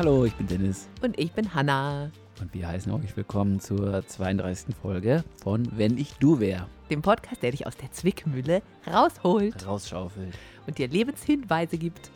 Hallo, ich bin Dennis Und ich bin Hanna, und wir heißen euch willkommen zur 32. Folge von Wenn ich du wär. dem Podcast, der dich aus der Zwickmühle rausholt Rausschaufelt. und dir Lebenshinweise gibt.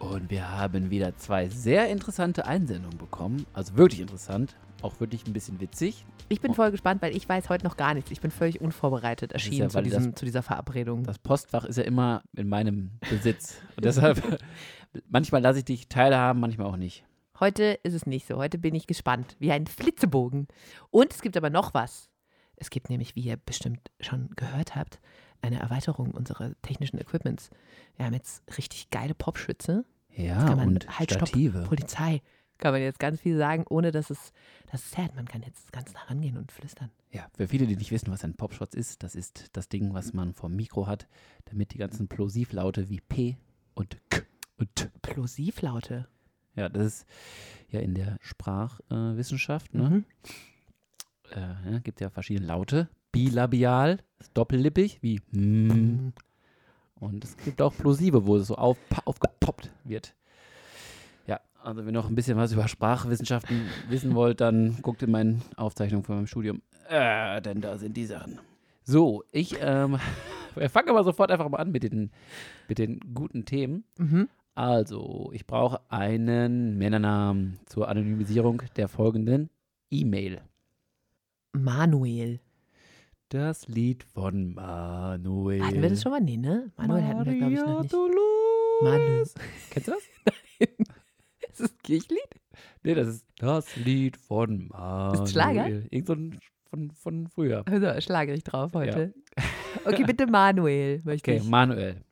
Und wir haben wieder zwei sehr interessante Einsendungen bekommen. Also wirklich interessant. Auch wirklich ein bisschen witzig. Ich bin voll gespannt, weil ich weiß heute noch gar nichts. Ich bin völlig unvorbereitet Das erschienen ja, zu, diesem, zu dieser Verabredung. Das Postfach ist ja immer in meinem Besitz. Und deshalb, manchmal lasse ich dich teilhaben, manchmal auch nicht. Heute ist es nicht so. Heute bin ich gespannt, wie ein Flitzebogen. Und es gibt aber noch was. Es gibt nämlich, wie ihr bestimmt schon gehört habt, eine Erweiterung unserer technischen Equipments. Wir haben jetzt richtig geile Popschütze. Ja, und halt, stopp. Stative. Polizei. Kann man jetzt ganz viel sagen, ohne dass es, das ist sad. Man kann jetzt ganz nah rangehen und flüstern. Ja, für viele, die nicht wissen, was ein Popschutz ist, das ist das Ding, was man vom Mikro hat, damit die ganzen Plosivlaute wie P und K T. Plosivlaute. Ja, das ist ja in der Sprachwissenschaft, äh, ne? Mhm. Äh, ja, gibt ja verschiedene Laute. Bilabial, doppellippig, wie mm. Und es gibt auch Plosive, wo es so auf, aufgepoppt wird. Ja, also wenn ihr noch ein bisschen was über Sprachwissenschaften wissen wollt, dann guckt in meine Aufzeichnung von meinem Studium. Äh, denn da sind die Sachen. So, ich ähm, fangen aber sofort einfach mal an mit den, mit den guten Themen. Mhm. Also, ich brauche einen Männernamen zur Anonymisierung der folgenden E-Mail. Manuel. Das Lied von Manuel. Hatten wir das schon mal? Nee, ne? Manuel hatten wir, glaube ich, noch nicht. Dolores. Manu. Kennst du das? Ist das ein Kirchenlied? Nee, das ist das Lied von Manuel. Ist Schlager? Irgend so ein von, von früher. Also schlage ich drauf heute. Okay, bitte Manuel, möchte Okay, ich. Manuel.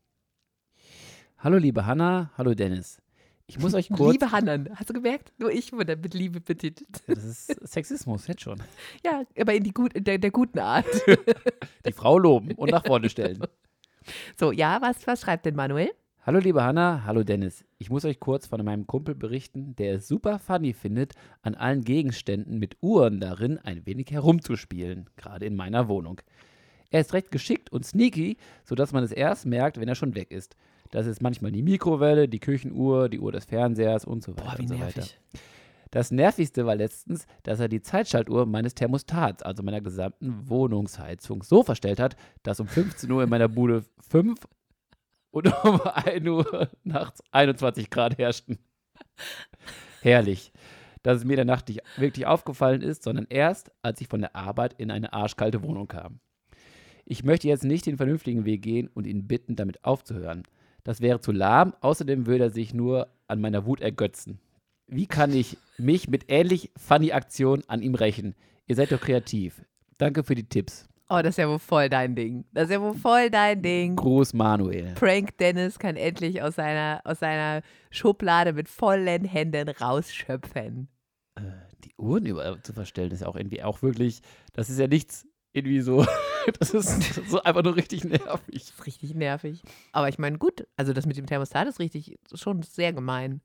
Hallo liebe Hanna, hallo Dennis. Ich muss euch kurz. Liebe Hannan, hast du gemerkt? Nur ich wurde mit Liebe betitelt. Das ist Sexismus, jetzt schon. Ja, aber in die gut, in der, der guten Art. Die Frau loben und nach vorne stellen. So, ja, was, was schreibt denn Manuel? Hallo liebe Hanna, hallo Dennis. Ich muss euch kurz von meinem Kumpel berichten, der es super funny findet, an allen Gegenständen mit Uhren darin ein wenig herumzuspielen, gerade in meiner Wohnung. Er ist recht geschickt und sneaky, sodass man es erst merkt, wenn er schon weg ist. Das ist manchmal die Mikrowelle, die Küchenuhr, die Uhr des Fernsehers und so weiter Boah, wie und so weiter. nervig. Das nervigste war letztens, dass er die Zeitschaltuhr meines Thermostats, also meiner gesamten Wohnungsheizung, so verstellt hat, dass um 15 Uhr in meiner Bude 5 und um 1 Uhr nachts 21 Grad herrschten. Herrlich. Dass es mir der Nacht nicht wirklich aufgefallen ist, sondern erst, als ich von der Arbeit in eine arschkalte Wohnung kam. Ich möchte jetzt nicht den vernünftigen Weg gehen und ihn bitten, damit aufzuhören. Das wäre zu lahm, außerdem würde er sich nur an meiner Wut ergötzen. Wie kann ich mich mit ähnlich funny Aktionen an ihm rächen? Ihr seid doch kreativ. Danke für die Tipps. Oh, das ist ja wohl voll dein Ding. Das ist ja wohl voll dein Ding. Gruß Manuel. Prank Dennis kann endlich aus seiner, aus seiner Schublade mit vollen Händen rausschöpfen. Die Uhren überall zu verstellen ist auch irgendwie auch wirklich, das ist ja nichts irgendwie so, das ist so einfach nur richtig nervig. Richtig nervig. Aber ich meine, gut, also das mit dem Thermostat ist richtig, schon sehr gemein.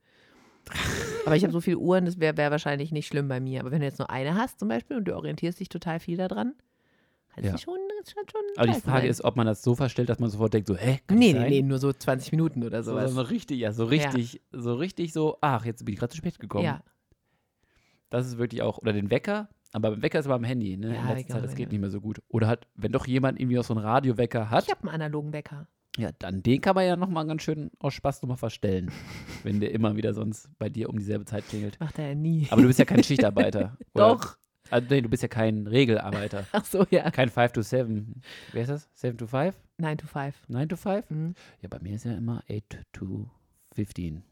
Aber ich habe so viele Uhren, das wäre wär wahrscheinlich nicht schlimm bei mir. Aber wenn du jetzt nur eine hast zum Beispiel und du orientierst dich total viel daran, hat Ja. schon, das hat schon Aber die Frage sein. ist, ob man das so verstellt, dass man sofort denkt, so, hä? Kann Nee, nee, nee, nur so 20 Minuten oder So, sowas. so richtig, ja, so richtig, so richtig so, ach, jetzt bin ich gerade zu spät gekommen. Ja, Das ist wirklich auch, oder den Wecker, aber beim Wecker ist aber am Handy, ne? Ja, In letzter Zeit, das geht Wecker. nicht mehr so gut. Oder halt, wenn doch jemand irgendwie noch so einen Radiowecker hat, ich habe einen analogen Wecker. ja, dann den kann man ja nochmal ganz schön aus Spaß nochmal verstellen, wenn der immer wieder sonst bei dir um dieselbe Zeit klingelt. Macht er ja nie. Aber du bist ja kein Schichtarbeiter. Doch. Also, nee, du bist ja kein Regelarbeiter. Ach so, ja. Kein 5 to 7. Wer ist das? 7 to 5? 9 to 5. 9 to 5? Mhm. Ja, bei mir ist ja immer 8 to 15.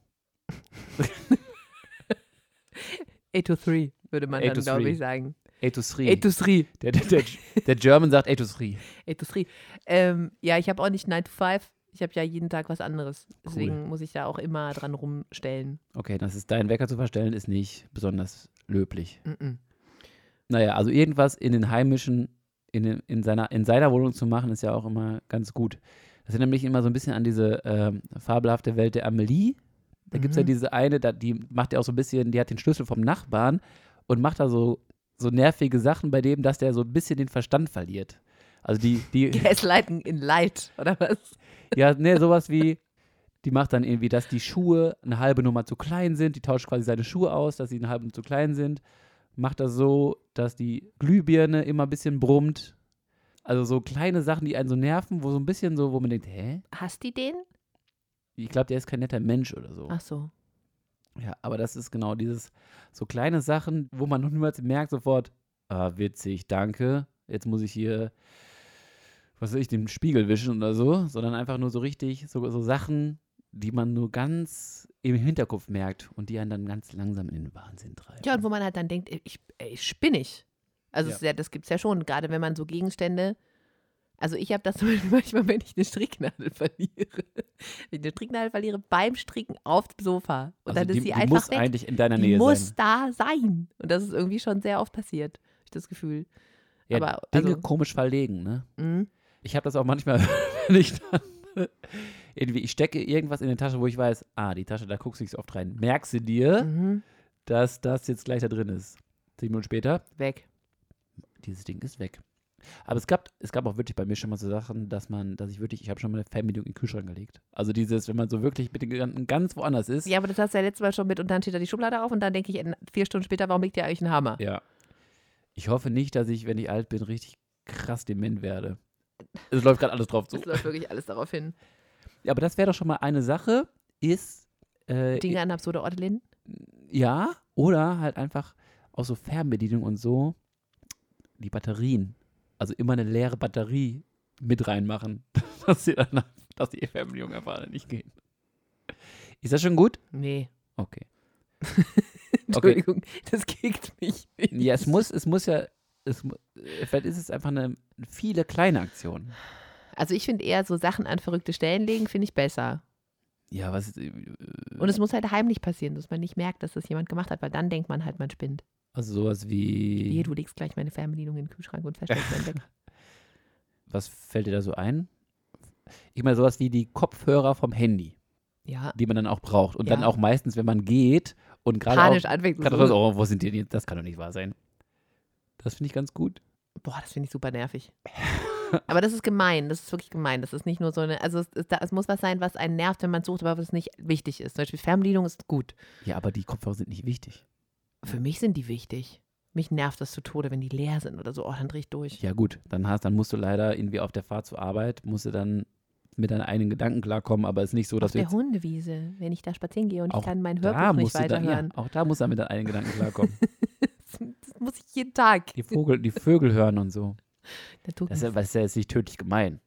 8 to 3 würde man dann, glaube ich, sagen. 8 to 3. 8 to 3. Der, der, der, der German sagt 8 to 3. 8 to 3. Ähm, ja, ich habe auch nicht 9 to 5. Ich habe ja jeden Tag was anderes. Deswegen muss ich da auch immer dran rumstellen. Okay, das ist dein Wecker zu verstellen, ist nicht besonders löblich. Mhm. Naja, also irgendwas in den heimischen, in, den, in, seiner, in seiner Wohnung zu machen, ist ja auch immer ganz gut. Das erinnert mich immer so ein bisschen an diese ähm, fabelhafte Welt der Amelie. Da gibt es ja Mhm. diese eine, die macht ja auch so ein bisschen, die hat den Schlüssel vom Nachbarn und macht da so, so nervige Sachen bei dem, dass der so ein bisschen den Verstand verliert. Also die, die, Gaslighten in Light, oder was? ja, ne, sowas wie, Die macht dann irgendwie, dass die Schuhe eine halbe Nummer zu klein sind. Die tauscht quasi seine Schuhe aus, dass sie eine halbe Nummer zu klein sind. Macht das so, dass die Glühbirne immer ein bisschen brummt. Also so kleine Sachen, die einen so nerven, wo so ein bisschen so, wo man denkt, hä? Hast die den? Ich glaube, der ist kein netter Mensch oder so. Ach so. Ja, aber das ist genau dieses, so kleine Sachen, wo man noch niemals merkt sofort, ah, witzig, danke, jetzt muss ich hier, was weiß ich, den Spiegel wischen oder so, sondern einfach nur so richtig, so, so Sachen, die man nur ganz im Hinterkopf merkt und die einen dann ganz langsam in den Wahnsinn treiben. Ja, und wo man halt dann denkt, ey, ich, ey, spinnig. Also Ja. ja, das gibt es ja schon, gerade wenn man so Gegenstände. Also ich habe das zum Beispiel manchmal, wenn ich eine Stricknadel verliere. Wenn ich eine Stricknadel verliere beim Stricken auf dem Sofa. Und also dann die, ist sie die einfach muss weg. eigentlich in deiner die Nähe muss sein. da sein. Und das ist irgendwie schon sehr oft passiert, habe ich das Gefühl. Ja, aber, Dinge also- komisch verlegen, ne? Mhm. Ich habe das auch manchmal, wenn ich dann irgendwie, ich stecke irgendwas in die Tasche, wo ich weiß, ah, die Tasche, da guckst du nicht so oft rein. Merkst du dir, Mhm. dass das jetzt gleich da drin ist? Zehn Minuten später, Weg. dieses Ding ist weg. Aber es gab, es gab auch wirklich bei mir schon mal so Sachen, dass man, dass ich wirklich, ich habe schon mal eine Fernbedienung in den Kühlschrank gelegt. Also dieses, wenn man so wirklich mit den Gedanken ganz woanders ist. Ja, aber das hast du ja letztes Mal schon mit und dann steht da die Schublade auf und dann denke ich vier Stunden später, warum liegt dir eigentlich ein Hammer? Ja. Ich hoffe nicht, dass ich, wenn ich alt bin, richtig krass dement werde. Es läuft gerade alles drauf zu. Es läuft wirklich alles darauf hin. Ja, aber das wäre doch schon mal eine Sache, ist, äh, Dinge an absurde Orte lehnen. ja, oder halt einfach auch so Fernbedienung und so, die Batterien. Also immer eine leere Batterie mit reinmachen, dass die, dann, dass die Fernbedienung einfach nicht geht. Ist das schon gut? Nee. Okay. Entschuldigung, das kickt mich nicht. Ja, es muss, es muss ja, es, vielleicht ist es einfach eine viele kleine Aktion. Also ich finde eher so Sachen an verrückte Stellen legen, finde ich besser. Ja, was ist, äh, Und es muss halt heimlich passieren, dass man nicht merkt, dass das jemand gemacht hat, weil dann denkt man halt, man spinnt. also sowas wie, Hier, du legst gleich meine Fernbedienung in den Kühlschrank und versteckst dann weg. was fällt dir da so ein? Ich meine, sowas wie die Kopfhörer vom Handy, Ja, die man dann auch braucht. Und dann Ja. auch meistens, wenn man geht und gerade panisch auch, anfängt. gerade so, oh, wo sind die denn jetzt? Das kann doch nicht wahr sein. Das finde ich ganz gut. boah, das finde ich super nervig. Aber das ist gemein, das ist wirklich gemein. Das ist nicht nur so eine, also es, da- es muss was sein, was einen nervt, wenn man sucht, aber was nicht wichtig ist. Zum Beispiel Fernbedienung ist gut. Ja, aber die Kopfhörer sind nicht wichtig. Für mich sind die wichtig. Mich nervt das zu Tode, wenn die leer sind oder so. Oh, dann dreh ich durch. Ja, gut, dann hast, dann musst du leider irgendwie auf der Fahrt zur Arbeit, musst du dann mit deinen eigenen Gedanken klarkommen, aber es ist nicht so, dass Auf du der jetzt Hundewiese, wenn ich da spazieren gehe und ich kann mein da Hörbuch nicht du dann, ja, weiterhören. auch da du dann mit deinen eigenen Gedanken klarkommen. Das, das muss ich jeden Tag. die, Vogel, die Vögel hören und so. Das ist, ja, das ist ja jetzt nicht tödlich gemein.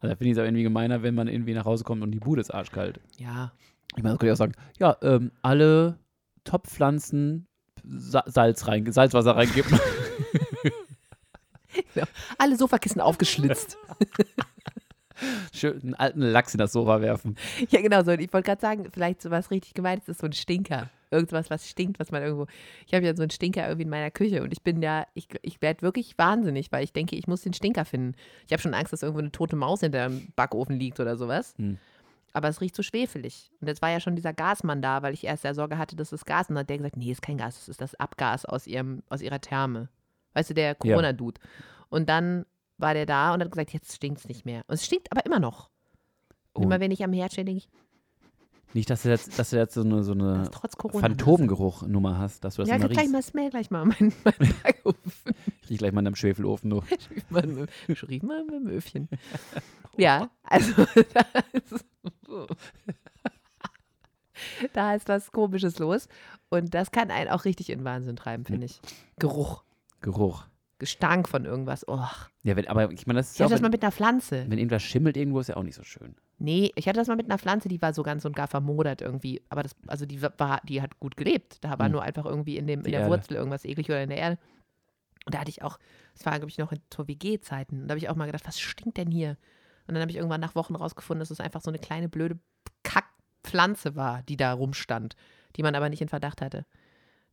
Also da finde ich es auch irgendwie gemeiner, wenn man irgendwie nach Hause kommt und die Bude ist arschkalt. ja, Ich meine, das könnte ich auch sagen, ja, ähm, alle Topfpflanzen Sa Salz rein, Salzwasser reingeben. alle Sofakissen aufgeschlitzt. Schön einen alten Lachs in das Sofa werfen. ja, genau so. Und ich wollte gerade sagen, vielleicht so was richtig gemeint ist so ein Stinker. Irgendwas, was stinkt, was man irgendwo. Ich habe ja so einen Stinker irgendwie in meiner Küche und ich bin ja, ich, ich werde wirklich wahnsinnig, weil ich denke, ich muss den Stinker finden. Ich habe schon Angst, dass irgendwo eine tote Maus hinter dem Backofen liegt oder sowas. Hm. Aber es riecht so schwefelig. Und jetzt war ja schon dieser Gasmann da, weil ich erst ja Sorge hatte, dass es Gas ist. Und dann hat der gesagt, nee, ist kein Gas, das ist das Abgas aus, ihrem, aus ihrer Therme. Weißt du, der Corona-Dude. Und dann war der da und hat gesagt, jetzt stinkt es nicht mehr. Und es stinkt aber immer noch. Oh. immer wenn ich am Herd stehe, denke ich, Nicht, dass du jetzt, dass du jetzt so eine, so das eine. Phantomgeruch-Nummer hast, dass du das Ja, immer gleich riechst. mal, smell gleich mal meinen mein Backofen. Ich riech gleich mal in einem Schwefelofen durch. Schrieb mal, schrieb mal mit dem Öfchen. Ja, also da ist, da ist was Komisches los. Und das kann einen auch richtig in Wahnsinn treiben, finde ich. Geruch, Geruch. Gestank von irgendwas. Oh. Ja, wenn, aber ich meine, das ist Ich ja auch, hatte das mal wenn, mit einer Pflanze. wenn irgendwas schimmelt irgendwo, ist ja auch nicht so schön. Nee, ich hatte das mal mit einer Pflanze, die war so ganz und gar vermodert irgendwie. Aber das, also die war, die hat gut gelebt. Da war Hm. nur einfach irgendwie in, dem, Die in der Erde. Wurzel irgendwas eklig oder in der Erde. Und da hatte ich auch, das war, glaube ich, noch in zur WG-Zeiten. Und da habe ich auch mal gedacht, was stinkt denn hier? Und dann habe ich irgendwann nach Wochen rausgefunden, dass es einfach so eine kleine blöde Kackpflanze war, die da rumstand, die man aber nicht in Verdacht hatte.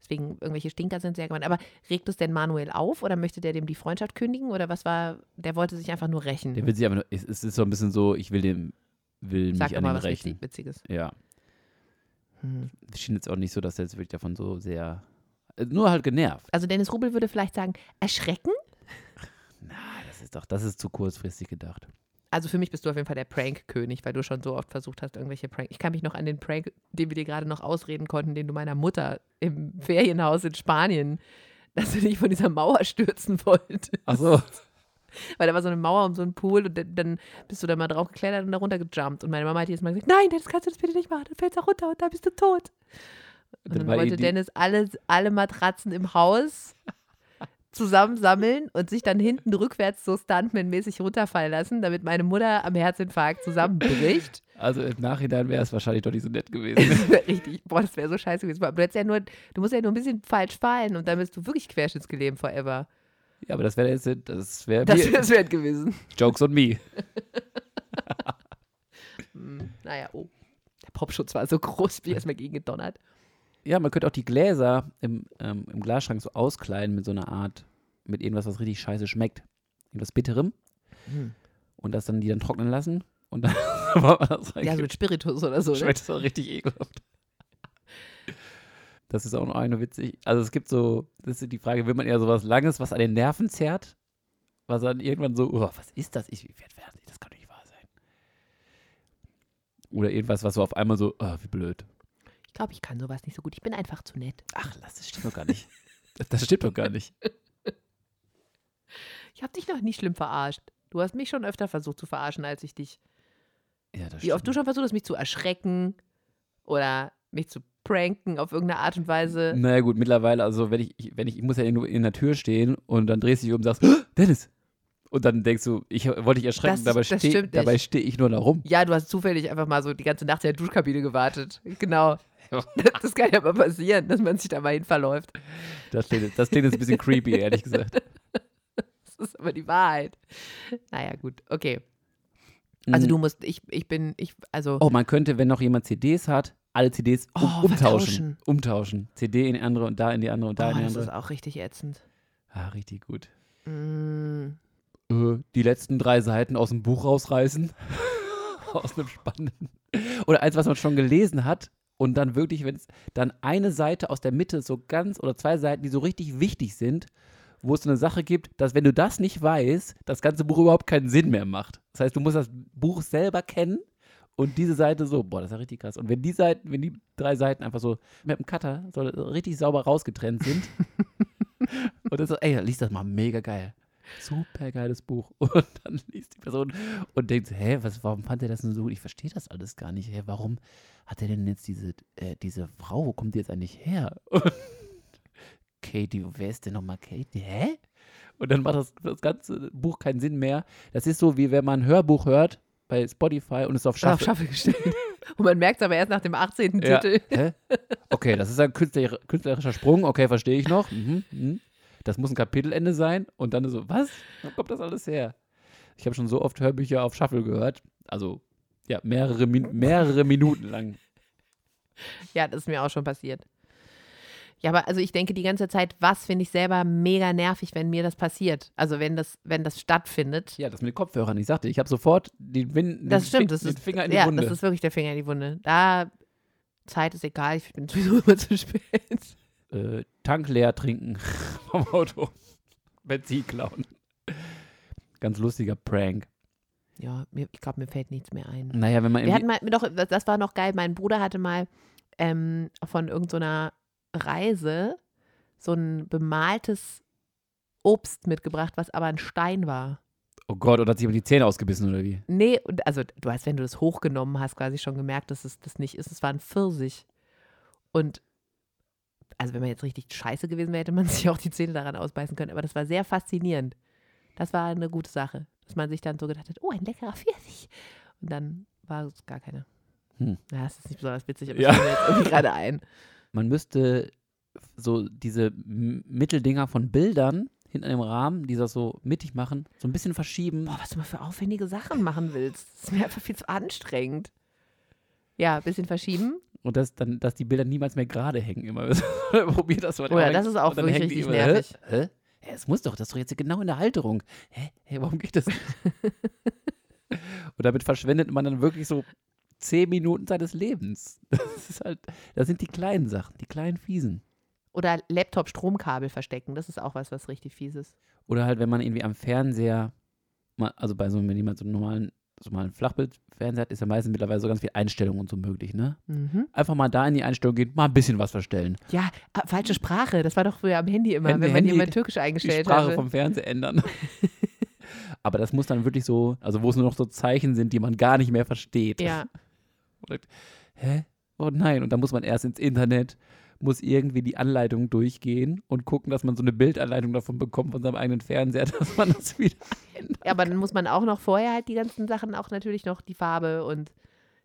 Deswegen, irgendwelche Stinker sind sehr gemeint. Aber regt es denn Manuel auf oder möchte der dem die Freundschaft kündigen? Oder was war, der wollte sich einfach nur rächen? Der will sich aber nur, es, ist so ein bisschen so, ich will dem, will Sag mich an mal ihm was rächen. richtig Witziges. Ja. Hm. Es schien jetzt auch nicht so, dass er jetzt wirklich davon so sehr, äh, nur halt genervt. Also Dennis Rubel würde vielleicht sagen, erschrecken? Na, das ist doch, das ist zu kurzfristig gedacht. Also für mich bist du auf jeden Fall der Prank-König, weil du schon so oft versucht hast, irgendwelche Prank. Ich kann mich noch an den Prank, den wir dir gerade noch ausreden konnten, den du meiner Mutter im Ferienhaus in Spanien, dass du dich von dieser Mauer stürzen wolltest. Ach so. Weil da war so eine Mauer um so einen Pool und dann- bist du da mal drauf geklettert und da runter gejumpt. Und meine Mama hat jedes Mal gesagt, nein, das kannst du das bitte nicht machen, dann fällst du runter und dann bist du tot. Und Dann dann wollte Dennis alle, alle Matratzen im Haus zusammensammeln und sich dann hinten rückwärts so Stuntman-mäßig runterfallen lassen, damit meine Mutter am Herzinfarkt zusammenbricht. Also im Nachhinein wäre es wahrscheinlich doch nicht so nett gewesen. Richtig, boah, das wäre so scheiße gewesen. Aber du, ja nur, du musst ja nur ein bisschen falsch fallen und dann bist du wirklich querschnittsgelähmt forever. ja, aber das wäre jetzt, das wäre Das wäre wert gewesen. Jokes on me. Hm, naja, oh. Der Popschutz war so groß, wie erstmal gegen gedonnert. Ja, man könnte auch die Gläser im, ähm, im Glasschrank so auskleiden mit so einer Art, mit irgendwas, was richtig scheiße schmeckt. Irgendwas Bitterem. Hm. Und das dann die dann trocknen lassen. Und dann war das Ja, so mit Spiritus oder so. Ne? schmeckt das auch richtig ekelhaft. Das ist auch noch eine witzig. Also es gibt so, das ist die Frage, will man eher sowas Langes, was an den Nerven zerrt? Was dann irgendwann so, oh, was ist das? Ich werde fertig, das kann doch nicht wahr sein. Oder irgendwas, was so auf einmal so, oh, wie blöd. Ich glaube, ich kann sowas nicht so gut. Ich bin einfach zu nett. Ach, lass, das stimmt doch gar nicht. Das, stimmt doch gar nicht. Ich habe dich noch nie schlimm verarscht. Du hast mich schon öfter versucht zu verarschen, als ich dich. Ja, das Wie oft du stimmt. schon versucht hast, mich zu erschrecken oder mich zu pranken auf irgendeine Art und Weise. Naja gut, mittlerweile, also wenn ich, ich- wenn ich, ich muss ja nur in der Tür stehen und dann drehst du dich um und sagst, "Oh, Dennis! Und dann denkst du, ich wollte dich erschrecken, Das- dabei stehe stimmt nicht. steh ich nur da rum. Ja, du hast zufällig einfach mal so die ganze Nacht in der Duschkabine gewartet. Genau. Das kann ja mal passieren, dass man sich da mal hin verläuft. Das klingt, das klingt jetzt ein bisschen creepy, ehrlich gesagt. Das ist aber die Wahrheit. Naja, gut, okay. Also Mhm. du musst, ich, ich bin, ich, also. Oh, man könnte, wenn noch jemand CDs hat, alle CDs um, Oh, umtauschen. Umtauschen. CD in die andere und da in die andere und da oh, in die das ist andere. auch richtig ätzend. Ah, richtig gut. Mm. Äh, die letzten drei Seiten aus dem Buch rausreißen. aus einem spannenden. Oder eins, was man schon gelesen hat. Und dann wirklich, wenn es dann eine Seite aus der Mitte so ganz oder zwei Seiten, die so richtig wichtig sind, wo es so eine Sache gibt, dass wenn du das nicht weißt, das ganze Buch überhaupt keinen Sinn mehr macht. Das heißt, du musst das Buch selber kennen und diese Seite so, boah, das ist ja richtig krass. Und wenn die Seiten, wenn die drei Seiten einfach so mit dem Cutter so richtig sauber rausgetrennt sind und dann so, ey, lies das mal, mega geil. Super geiles Buch. Und dann liest die Person und denkt, hä, was, warum fand er das denn so gut? Ich verstehe das alles gar nicht. Hä, warum hat er denn jetzt diese, äh, diese Frau, wo kommt die jetzt eigentlich her? Und Katie, wer ist denn nochmal Katie? Hä? Und dann macht das, das ganze Buch keinen Sinn mehr. Das ist so, wie wenn man ein Hörbuch hört bei Spotify und es auf Auf Shuffle. Shuffle gestellt. Und man merkt es aber erst nach dem 18. Ja. Titel. Hä? Okay, das ist ein künstler, künstlerischer Sprung. Okay, verstehe ich noch. Mhm, mhm. Das muss ein Kapitelende sein. Und dann so, was? Wo kommt das alles her? Ich habe schon so oft Hörbücher auf Shuffle gehört. Also, ja, mehrere, Min mehrere Minuten lang. Ja, das ist mir auch schon passiert. Ja, aber also ich denke die ganze Zeit, was finde ich selber mega nervig, wenn mir das passiert. Also wenn das, wenn das stattfindet. Ja, das mit den Kopfhörern. Ich sagte, ich habe sofort den, Win Das stimmt, Fi- das den ist, Finger in die ja, Wunde. das ist wirklich der Finger in die Wunde. Da, Zeit ist egal, ich bin sowieso immer zu spät. Äh, Tank leer trinken vom Auto. Benzin klauen. Ganz lustiger Prank. Ja, mir, ich glaube, mir fällt nichts mehr ein. Naja, wenn man Wir hatten mal, doch, das- war noch geil, mein Bruder hatte mal ähm, von irgendeiner Reise so ein bemaltes Obst mitgebracht, was aber ein Stein war. oh Gott, oder hat sich jemand die Zähne ausgebissen oder wie? Nee, und also du hast, wenn du das hochgenommen hast, quasi schon gemerkt, dass es das nicht ist. Es war ein Pfirsich. Und also wenn man jetzt richtig scheiße gewesen wäre, hätte man sich auch die Zähne daran ausbeißen können. Aber das war sehr faszinierend. Das war eine gute Sache, dass man sich dann so gedacht hat, oh, ein leckerer Pfirsich. Und dann war es gar keine. Hm. Ja, das ist nicht besonders witzig, aber Ja. ich jetzt irgendwie gerade ein. man müsste so diese Mitteldinger von Bildern hinter dem Rahmen, die das so mittig machen, so ein bisschen verschieben. Boah, was du mal für aufwendige Sachen machen willst. Das ist mir einfach viel zu anstrengend. Ja, ein bisschen verschieben. Und dass, dann, dass die Bilder niemals mehr gerade hängen. Immer probier das mal. Oh ja, das ist auch wirklich richtig immer, nervig. Hä? Hä? Hä, es muss doch, das ist doch jetzt genau in der Halterung. Hä? Hä, warum geht das? nicht? Und damit verschwendet man dann wirklich so zehn Minuten seines Lebens. Das ist halt, das sind die kleinen Sachen, die kleinen Fiesen. Oder Laptop-Stromkabel verstecken. Das ist auch was, was richtig fies ist. Oder halt, wenn man irgendwie am Fernseher, also bei so, wenn jemand so einen normalen so mal ein Flachbildfernseher hat, ist ja meistens mittlerweile so ganz viel Einstellungen und so möglich, ne? Mhm. Einfach mal da in die Einstellung gehen, mal ein bisschen was verstellen. Ja, ah, falsche Sprache. Das war doch früher am Handy immer, Handy- wenn man Handy- jemand Türkisch Die eingestellt Sprache hatte. vom Fernseher ändern. Aber das muss dann wirklich so, also wo es nur noch so Zeichen sind, die man gar nicht mehr versteht. Ja, Und Hä? Oh nein. Und dann muss man erst ins Internet, muss irgendwie die Anleitung durchgehen und gucken, dass man so eine Bildanleitung davon bekommt von seinem eigenen Fernseher, dass man das wieder ändert. Ja, aber dann muss man auch noch vorher halt die ganzen Sachen, auch natürlich noch die Farbe und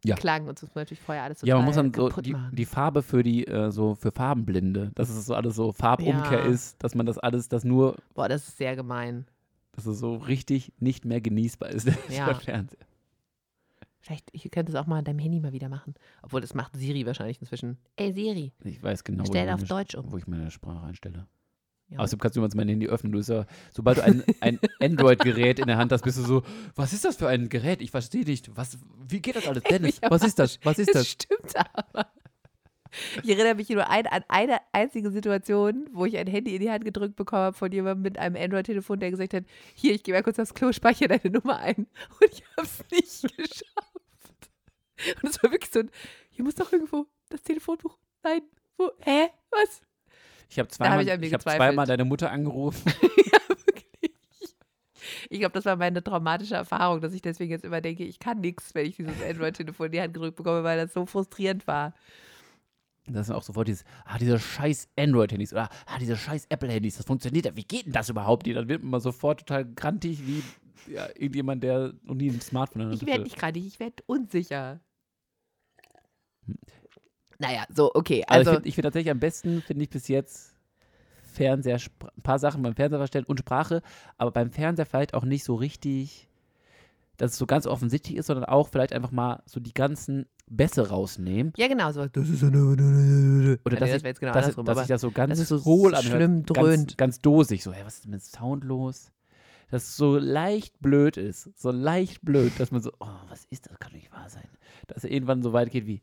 Ja. Klang und so muss man natürlich vorher alles total Ja, man muss dann so die, die Farbe für die, äh, so für Farbenblinde, dass es so alles so Farbumkehr Ja. ist, dass man das alles, das nur, Boah, das ist sehr gemein. dass es so richtig nicht mehr genießbar ist, Ja. der Fernseher. Vielleicht, ich könnte es auch mal an deinem Handy mal wieder machen. Obwohl, das macht Siri wahrscheinlich inzwischen. Ey, Siri, Ich weiß genau, wo stell ich, auf meine, Deutsch um. wo ich meine Sprache einstelle. Ja. Außerdem kannst du übrigens mein Handy öffnen. Du ja, sobald du ein, ein Android-Gerät in der Hand hast, bist du so, was ist das für ein Gerät? Ich verstehe nicht. Was, wie geht das alles? Dennis, was ist das? Was ist das das? stimmt aber. Ich erinnere mich nur ein, an eine einzige Situation, wo ich ein Handy in die Hand gedrückt bekommen habe von jemandem mit einem Android-Telefon, der gesagt hat, hier, ich gehe mal kurz aufs Klo, speichere deine Nummer ein. Und ich habe es nicht geschafft. Und es war wirklich so ein, hier muss doch irgendwo das Telefonbuch sein. Wo, hä? Was? Ich habe Da hab zweimal, ich ich hab gezweifelt. zweimal deine Mutter angerufen. ja, wirklich. Ich glaube, das war meine traumatische Erfahrung, dass ich deswegen jetzt immer denke, ich kann nichts, wenn ich dieses Android-Telefon in die Hand gedrückt bekomme, weil das so frustrierend war. Das ist auch sofort dieses, ah, diese scheiß Android-Handys oder ah, diese scheiß Apple-Handys, das funktioniert ja. Wie geht denn das überhaupt? Dann wird man sofort total grantig wie ja, irgendjemand, der noch nie ein Smartphone der Ich werde nicht gerade, ich werde unsicher. Naja, so, okay. Also, Also, ich finde find tatsächlich am besten, finde ich bis jetzt Fernseher, ein paar Sachen beim Fernseher verstellen und Sprache, aber beim Fernseher vielleicht auch nicht so richtig, dass es so ganz offensichtlich ist, sondern auch vielleicht einfach mal so die ganzen Bässe rausnehmen. ja, genau, so. Oder dass, das ich, jetzt genau dass, dass ich das so ganz das ist so hohl anhört, schlimm ganz, dröhnt. ganz dosig, so, hey, was ist mit Sound los? Dass es so leicht blöd ist, so leicht blöd, dass man so, oh, was ist das, kann doch nicht wahr sein. Dass er irgendwann so weit geht wie,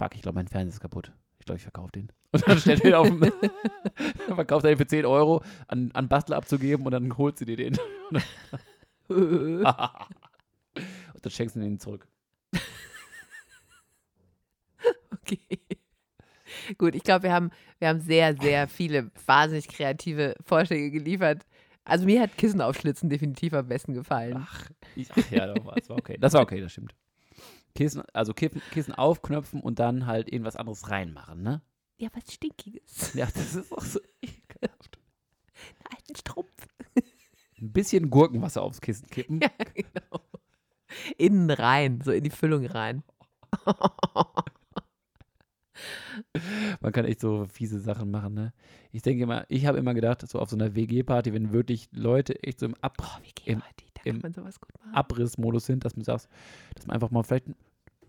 fuck, ich glaube, mein Fernseher ist kaputt. Ich glaube, ich verkaufe den. Und dann stellt er ihn auf den, verkauft er ihn für 10 Euro an, an Bastler abzugeben und dann holt sie dir den. und dann schenkst du ihn zurück. okay. Gut, ich glaube, wir haben, wir haben sehr, sehr viele wahnsinnig kreative Vorschläge geliefert. Also mir hat Kissen aufschlitzen definitiv am besten gefallen. Ach, ich, ach ja, das war, das war okay. Das war okay, das stimmt. Kissen, also Kissen, Kissen aufknöpfen und dann halt irgendwas anderes reinmachen, ne? Ja, was Stinkiges. Ja, das ist auch so ekelhaft. Einen alten Strumpf. Ein bisschen Gurkenwasser aufs Kissen kippen. Ja, genau. Innen rein, so in die Füllung rein. Man kann echt so fiese Sachen machen, ne? Ich denke immer, ich habe immer gedacht, so auf so einer WG-Party, wenn wirklich Leute echt so im Ab wie geht Im-. Abrissmodus sind, dass man sagt, dass man einfach mal vielleicht ein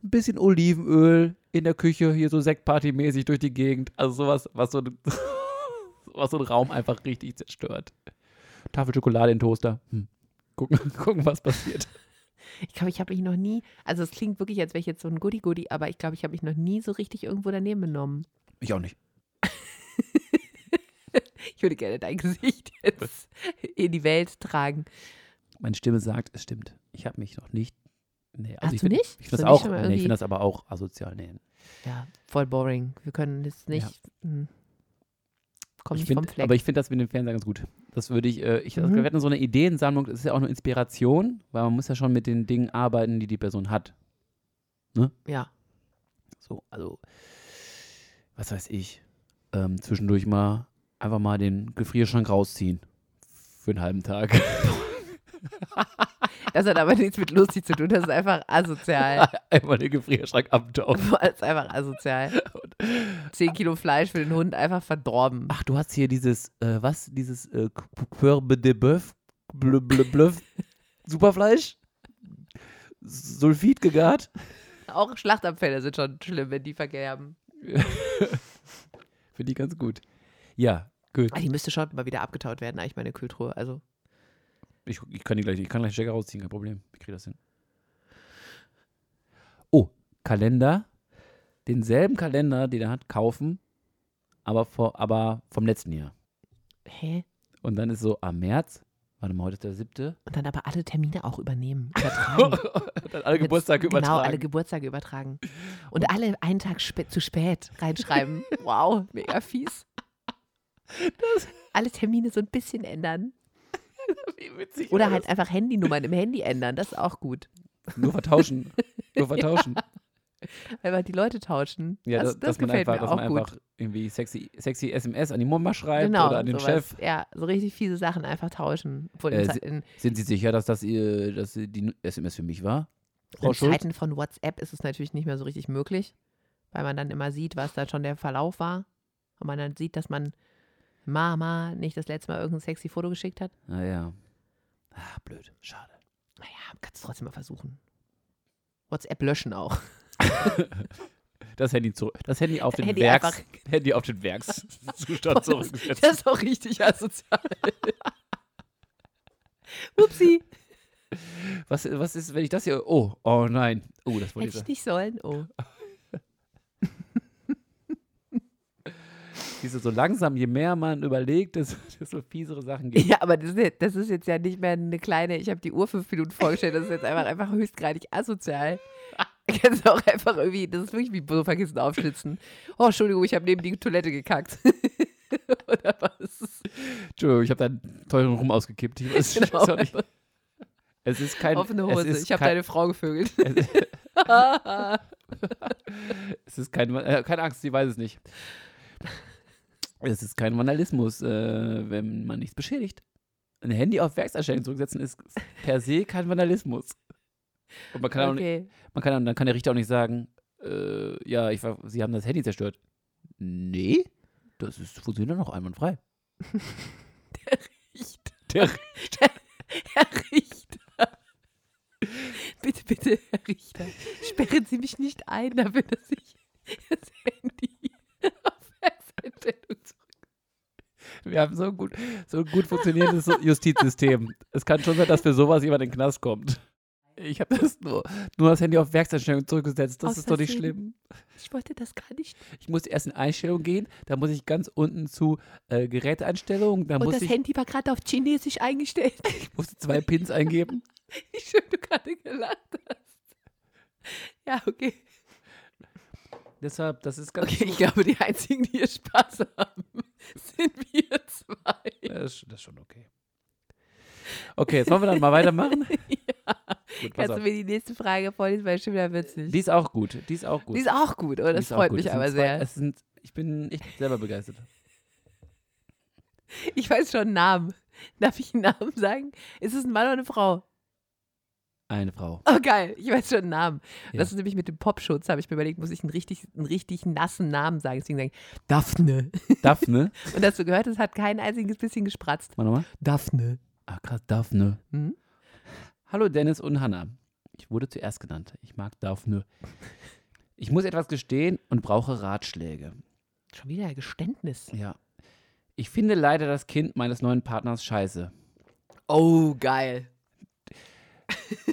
bisschen Olivenöl in der Küche, hier so Sektparty-mäßig durch die Gegend, also sowas, was so, was so einen Raum einfach richtig zerstört. Tafel Schokolade in Toaster. Hm. Gucken, gucken, was passiert. Ich glaube, ich habe mich noch nie, also es klingt wirklich, als wäre ich jetzt so ein Goody-Goody, aber ich glaube, ich habe mich noch nie so richtig irgendwo daneben benommen. Ich auch nicht. Ich würde gerne dein Gesicht jetzt in die Welt tragen. Meine Stimme sagt, es stimmt. Ich habe mich noch nicht. Nee, also Hast ich du find- nicht? Ich finde das auch. Nee, ich finde das aber auch asozial. Nee. Ja, voll boring. Wir können das nicht. hm. Kommt Ich nicht find, vom Fleck. aber ich finde das mit dem Fernseher ganz gut. Das würde ich, äh, ich also Mhm. wir hatten so eine Ideensammlung, das ist ja auch eine Inspiration, weil man muss ja schon mit den Dingen arbeiten, die die Person hat. ja. So, also, was weiß ich, ähm, zwischendurch mal einfach mal den Gefrierschrank rausziehen. Für einen halben Tag. Das hat aber nichts mit lustig zu tun. Das ist einfach asozial. Einmal den Gefrierschrank abtauchen. Das ist einfach asozial. Zehn Kilo Fleisch für den Hund einfach verdorben. Ach, du hast hier dieses, äh, was? Dieses äh, Courbe de Boeuf, blö, blö, blö, Superfleisch? Sulfid gegart? Auch Schlachtabfälle sind schon schlimm, wenn die vergerben. Finde ich ganz gut. Ja, gut. Ah, die müsste schon mal wieder abgetaut werden, eigentlich meine Kühltruhe. Also, Ich, ich kann die gleich, ich kann gleich den Stecker rausziehen, kein Problem. Ich kriege das hin. Oh, Kalender. Denselben Kalender, den er hat, kaufen, aber, vor, aber vom letzten Jahr. hä? Und dann ist so am März, Warte mal, heute ist der siebte. Und dann aber alle Termine auch übernehmen. Übertragen. Dann alle Geburtstage Genau, übertragen. alle Geburtstage übertragen. Und alle einen Tag spä zu spät reinschreiben. wow, mega fies. alle Termine so ein bisschen ändern. Witzig Oder wäre halt einfach Handynummern im Handy ändern. Das ist auch gut. Nur vertauschen. Nur vertauschen. Einfach die Leute tauschen. Ja, das, das, das dass man gefällt einfach, mir dass auch man gut. einfach irgendwie sexy, sexy SMS an die Mama schreibt genau, oder an den sowas. Chef. Ja, so richtig fiese Sachen einfach tauschen. Äh, in, Sind Sie sicher, dass das ihr, dass die SMS für mich war? Frau in Schulz? Zeiten von WhatsApp ist es natürlich nicht mehr so richtig möglich, weil man dann immer sieht, was da schon der Verlauf war. Und man dann sieht, dass man Mama nicht das letzte Mal irgendein sexy Foto geschickt hat. Naja. Ah, blöd. Schade. Naja, kannst du trotzdem mal versuchen. WhatsApp löschen auch. Das Handy zurück. Das Handy auf den Handy Werks. Handy auf den Werkszustand zurückgesetzt. Das ist auch richtig asozial. Upsi. Was, was ist, wenn ich das hier. Oh, oh nein. Oh, das wollte Hätte ich ich nicht sollen. Oh. Du, so langsam, je mehr man überlegt, desto, desto fiesere Sachen gibt. Ja, aber das ist, jetzt- das ist jetzt ja nicht mehr eine kleine, ich habe die Uhr fünf Minuten vorgestellt, das ist jetzt einfach, einfach höchstgradig asozial. Kannst du auch einfach irgendwie, das ist wirklich wie Sofakissen aufschlitzen. Oh, Entschuldigung, ich habe neben die Toilette gekackt. Oder was? Entschuldigung, ich habe deinen teuren Rum ausgekippt. Ich weiß, Genau, nicht. Es ist kein. offene es Hose. ist Ich habe deine Frau gevögelt. Es ist kein. Äh, keine Angst, sie weiß es nicht. Es ist kein Vandalismus, äh, wenn man nichts beschädigt. Ein Handy auf Werkserstellung zurücksetzen ist per se kein Vandalismus. Und man kann auch nicht, Okay. man kann, dann kann der Richter auch nicht sagen, äh, ja, ich sie haben das Handy zerstört. Nee, das ist funktioniert noch einwandfrei. Richter. Der, Herr Richter. Bitte, bitte, Herr Richter. Sperren Sie mich nicht ein, dafür, dass ich das Handy Werkseinstellung zurück. wir haben so ein gut, so ein gut funktionierendes Justizsystem. Es kann schon sein, dass für sowas jemand in den Knast kommt. Ich habe das nur, nur das Handy auf Werkseinstellung zurückgesetzt. Das Aus ist doch nicht schlimm. Ich wollte das gar nicht. Ich muss erst in Einstellungen gehen, dann muss ich ganz unten zu äh, Geräteeinstellungen, dann Und das ich, Handy war gerade auf Chinesisch eingestellt. ich muss zwei Pins eingeben. Wie schön du gerade gelacht hast. Ja, okay. Deshalb, das ist ganz Okay, ich glaube, die einzigen, die hier Spaß haben, sind wir zwei. Das ist, das ist schon okay. Okay, jetzt wollen wir dann mal weitermachen. ja. Gut, Kannst auf. du mir die nächste Frage vorlesen, weil schon wieder witzig. Die ist auch gut. Die ist auch gut. Die ist auch gut, oder? Die Das freut gut. mich aber zwei- sehr. Es sind, ich bin echt selber begeistert. Ich weiß schon einen Namen. Darf ich einen Namen sagen? Ist es ein Mann oder eine Frau? Eine Frau. Oh, geil. Ich weiß schon einen Namen. Ja. Das ist nämlich mit dem Popschutz, habe ich mir überlegt, muss ich einen richtig, einen richtig nassen Namen sagen. Deswegen sage ich Daphne. Daphne. Und dass du gehört hast, hat kein einziges bisschen gespratzt. Mal nochmal. Daphne. Ah, krass, Daphne. Hm? Hallo Dennis und Hannah. Ich wurde zuerst genannt. Ich mag Daphne. Ich muss etwas gestehen und brauche Ratschläge. Schon wieder ein Geständnis. Ja. Ich finde leider das Kind meines neuen Partners scheiße. Oh, geil.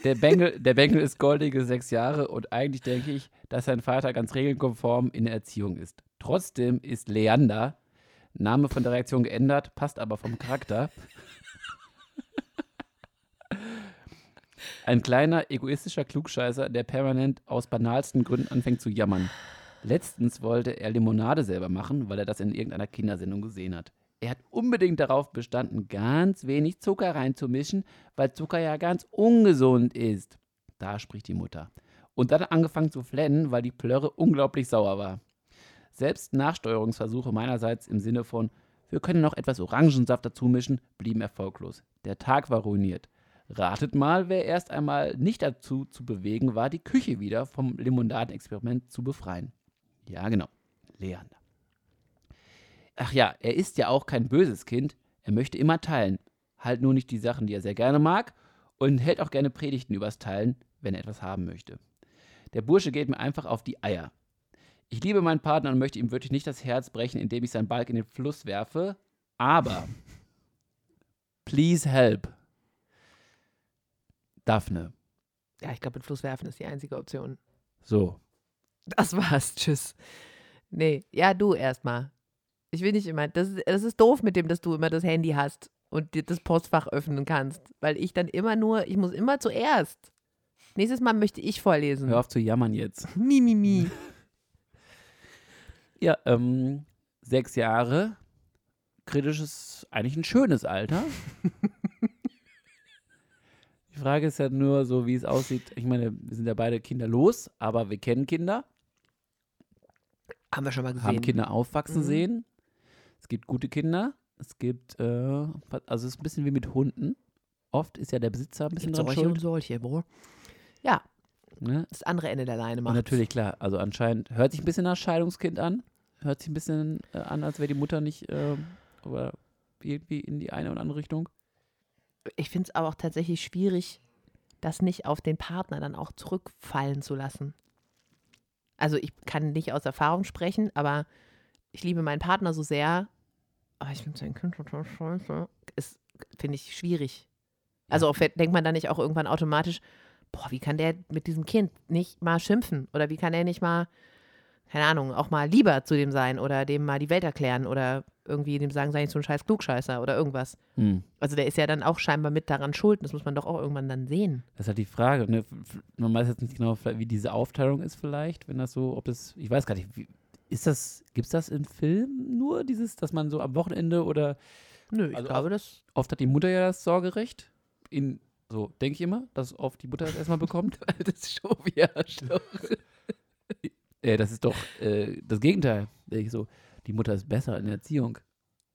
Der Bengel, der Bengel ist goldige sechs Jahre und eigentlich denke ich, dass sein Vater ganz regelkonform in der Erziehung ist. Trotzdem ist Leander, Name von der Reaktion geändert, passt aber vom Charakter, ein kleiner, egoistischer Klugscheißer, der permanent aus banalsten Gründen anfängt zu jammern. Letztens wollte er Limonade selber machen, weil er das in irgendeiner Kindersendung gesehen hat. Er hat unbedingt darauf bestanden, ganz wenig Zucker reinzumischen, weil Zucker ja ganz ungesund ist. Da spricht die Mutter. Und dann angefangen zu flennen, weil die Plörre unglaublich sauer war. Selbst Nachsteuerungsversuche meinerseits im Sinne von, wir können noch etwas Orangensaft dazu mischen, blieben erfolglos. Der Tag war ruiniert. Ratet mal, wer erst einmal nicht dazu zu bewegen war, die Küche wieder vom Limonadenexperiment zu befreien. Ja, genau. Leander. Ach ja, er ist ja auch kein böses Kind. Er möchte immer teilen. Halt nur nicht die Sachen, die er sehr gerne mag und hält auch gerne Predigten übers Teilen, wenn er etwas haben möchte. Der Bursche geht mir einfach auf die Eier. Ich liebe meinen Partner und möchte ihm wirklich nicht das Herz brechen, indem ich seinen Balk in den Fluss werfe, aber please help. Daphne. Ja, ich glaube, mit Fluss werfen ist die einzige Option. So. Das war's. Tschüss. Nee, ja, du erstmal. Ich will nicht immer. Das ist, das ist doof mit dem, dass du immer das Handy hast und dir das Postfach öffnen kannst. Weil ich dann immer nur, ich muss immer zuerst. Nächstes Mal möchte ich vorlesen. Hör auf zu jammern jetzt. Mi, mi, mi. Ja, ähm, sechs Jahre. Kritisch ist eigentlich ein schönes Alter. Die Frage ist ja nur so, wie es aussieht. Ich meine, wir sind ja beide kinderlos, aber wir kennen Kinder, Haben wir schon mal gesehen. haben Kinder aufwachsen Mhm. sehen. Es gibt gute Kinder. Es gibt, äh, also es ist ein bisschen wie mit Hunden. Oft ist ja der Besitzer ein bisschen solche und schuld. solche, Bro. Ja, Ne? das andere Ende der Leine Und macht. natürlich, klar, also anscheinend hört sich ein bisschen nach Scheidungskind an. Hört sich ein bisschen äh, an, als wäre die Mutter nicht ähm, oder irgendwie in die eine oder andere Richtung. Ich finde es aber auch tatsächlich schwierig, das nicht auf den Partner dann auch zurückfallen zu lassen. Also ich kann nicht aus Erfahrung sprechen, aber ich liebe meinen Partner so sehr. Aber ich finde sein Kind total scheiße. Ist, finde ich, schwierig. Also auch, denkt man dann nicht auch irgendwann automatisch, boah, wie kann der mit diesem Kind nicht mal schimpfen? Oder wie kann der nicht mal, keine Ahnung, auch mal lieber zu dem sein oder dem mal die Welt erklären oder irgendwie dem sagen, sei nicht so ein scheiß Klugscheißer oder irgendwas. Hm. Also der ist ja dann auch scheinbar mit daran schuld. Das muss man doch auch irgendwann dann sehen. Das ist halt die Frage. Ne? Man weiß jetzt nicht genau, wie diese Aufteilung ist vielleicht, wenn das so, ob das, ich weiß gar nicht, wie, ist das, gibt es das im Film nur, dieses, dass man so am Wochenende oder Nö, ich Also glaube, das. oft hat die Mutter ja das Sorgerecht? In, so denke ich immer, dass oft die Mutter das erstmal bekommt. Das Schovi-Arschloch. äh, das ist doch äh, das Gegenteil. Ich so, die Mutter ist besser in der Erziehung.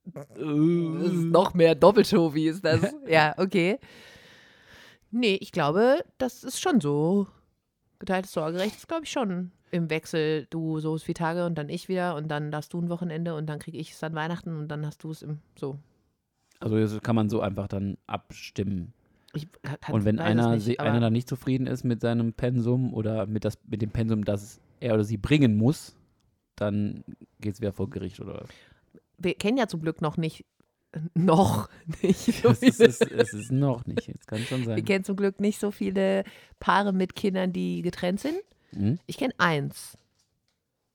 Das ist noch mehr Doppelschovi, ist das. ja, okay. Nee, ich glaube, das ist schon so. Geteiltes Sorgerecht ist, glaube ich, schon im Wechsel. Du so vier Tage und dann ich wieder und dann darfst du ein Wochenende und dann kriege ich es an Weihnachten und dann hast du es im so. Also das kann man so einfach dann abstimmen. Ich kann, Und wenn einer, nicht, einer dann nicht zufrieden ist mit seinem Pensum oder mit, das, mit dem Pensum, das er oder sie bringen muss, dann geht es wieder vor Gericht oder wir kennen ja zum Glück noch nicht, noch nicht so es ist, es, es ist noch nicht. Es kann schon Wir sein. kennen zum Glück nicht so viele Paare mit Kindern, die getrennt sind. Hm? Ich kenne eins.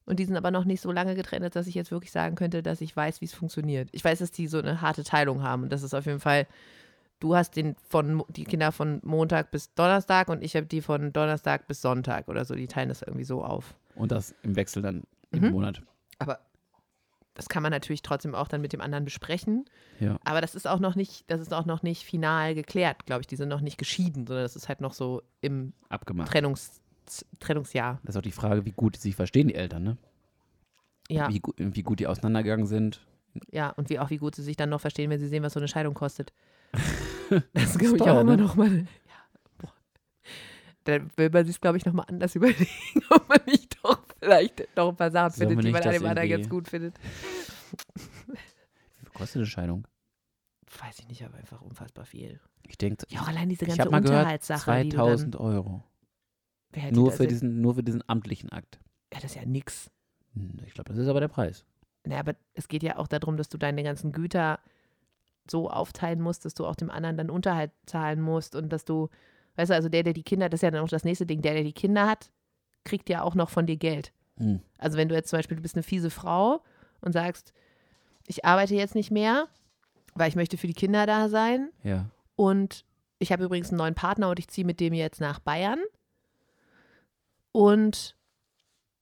Und die sind aber noch nicht so lange getrennt, dass ich jetzt wirklich sagen könnte, dass ich weiß, wie es funktioniert. Ich weiß, dass die so eine harte Teilung haben. Und das ist auf jeden Fall, du hast den von, die Kinder von Montag bis Donnerstag und ich habe die von Donnerstag bis Sonntag oder so. Die teilen das irgendwie so auf. Und das im Wechsel dann im Mhm. Monat. Aber das kann man natürlich trotzdem auch dann mit dem anderen besprechen. Ja. Aber das ist auch noch nicht, das ist auch noch nicht final geklärt, glaube ich. Die sind noch nicht geschieden, sondern das ist halt noch so im Abgemacht. Trennungs, Trennungsjahr. Das ist auch die Frage, wie gut sie sich verstehen, die Eltern, ne? Ja, Wie, wie gut die auseinandergegangen sind. ja. Und wie auch wie gut sie sich dann noch verstehen, wenn sie sehen, was so eine Scheidung kostet. Das glaube ich auch immer ne? noch mal. Ja, boah. Da will man sich, glaube ich, noch mal anders überlegen, ob man nicht doch vielleicht noch ein paar Sachen Sollen findet, die man an dem anderen ganz gut findet. Wie viel kostet eine Scheidung? Weiß ich nicht, aber einfach unfassbar viel. Ich denke, Ja, auch allein diese ich ganze gehört, Unterhaltssache, dann, 2000 Euro. Nur für, diesen, nur für diesen amtlichen Akt. Ja, das ist ja nix. Hm, Ich glaube, das ist aber der Preis. Na, aber es geht ja auch darum, dass du deine ganzen Güter so aufteilen musst, dass du auch dem anderen dann Unterhalt zahlen musst und dass du, weißt du, also der, der die Kinder, das ist ja dann auch das nächste Ding, der, der die Kinder hat, kriegt ja auch noch von dir Geld. Hm. Also wenn du jetzt zum Beispiel, du bist eine fiese Frau und sagst, ich arbeite jetzt nicht mehr, weil ich möchte für die Kinder da sein Ja. und ich habe übrigens einen neuen Partner und ich ziehe mit dem jetzt nach Bayern und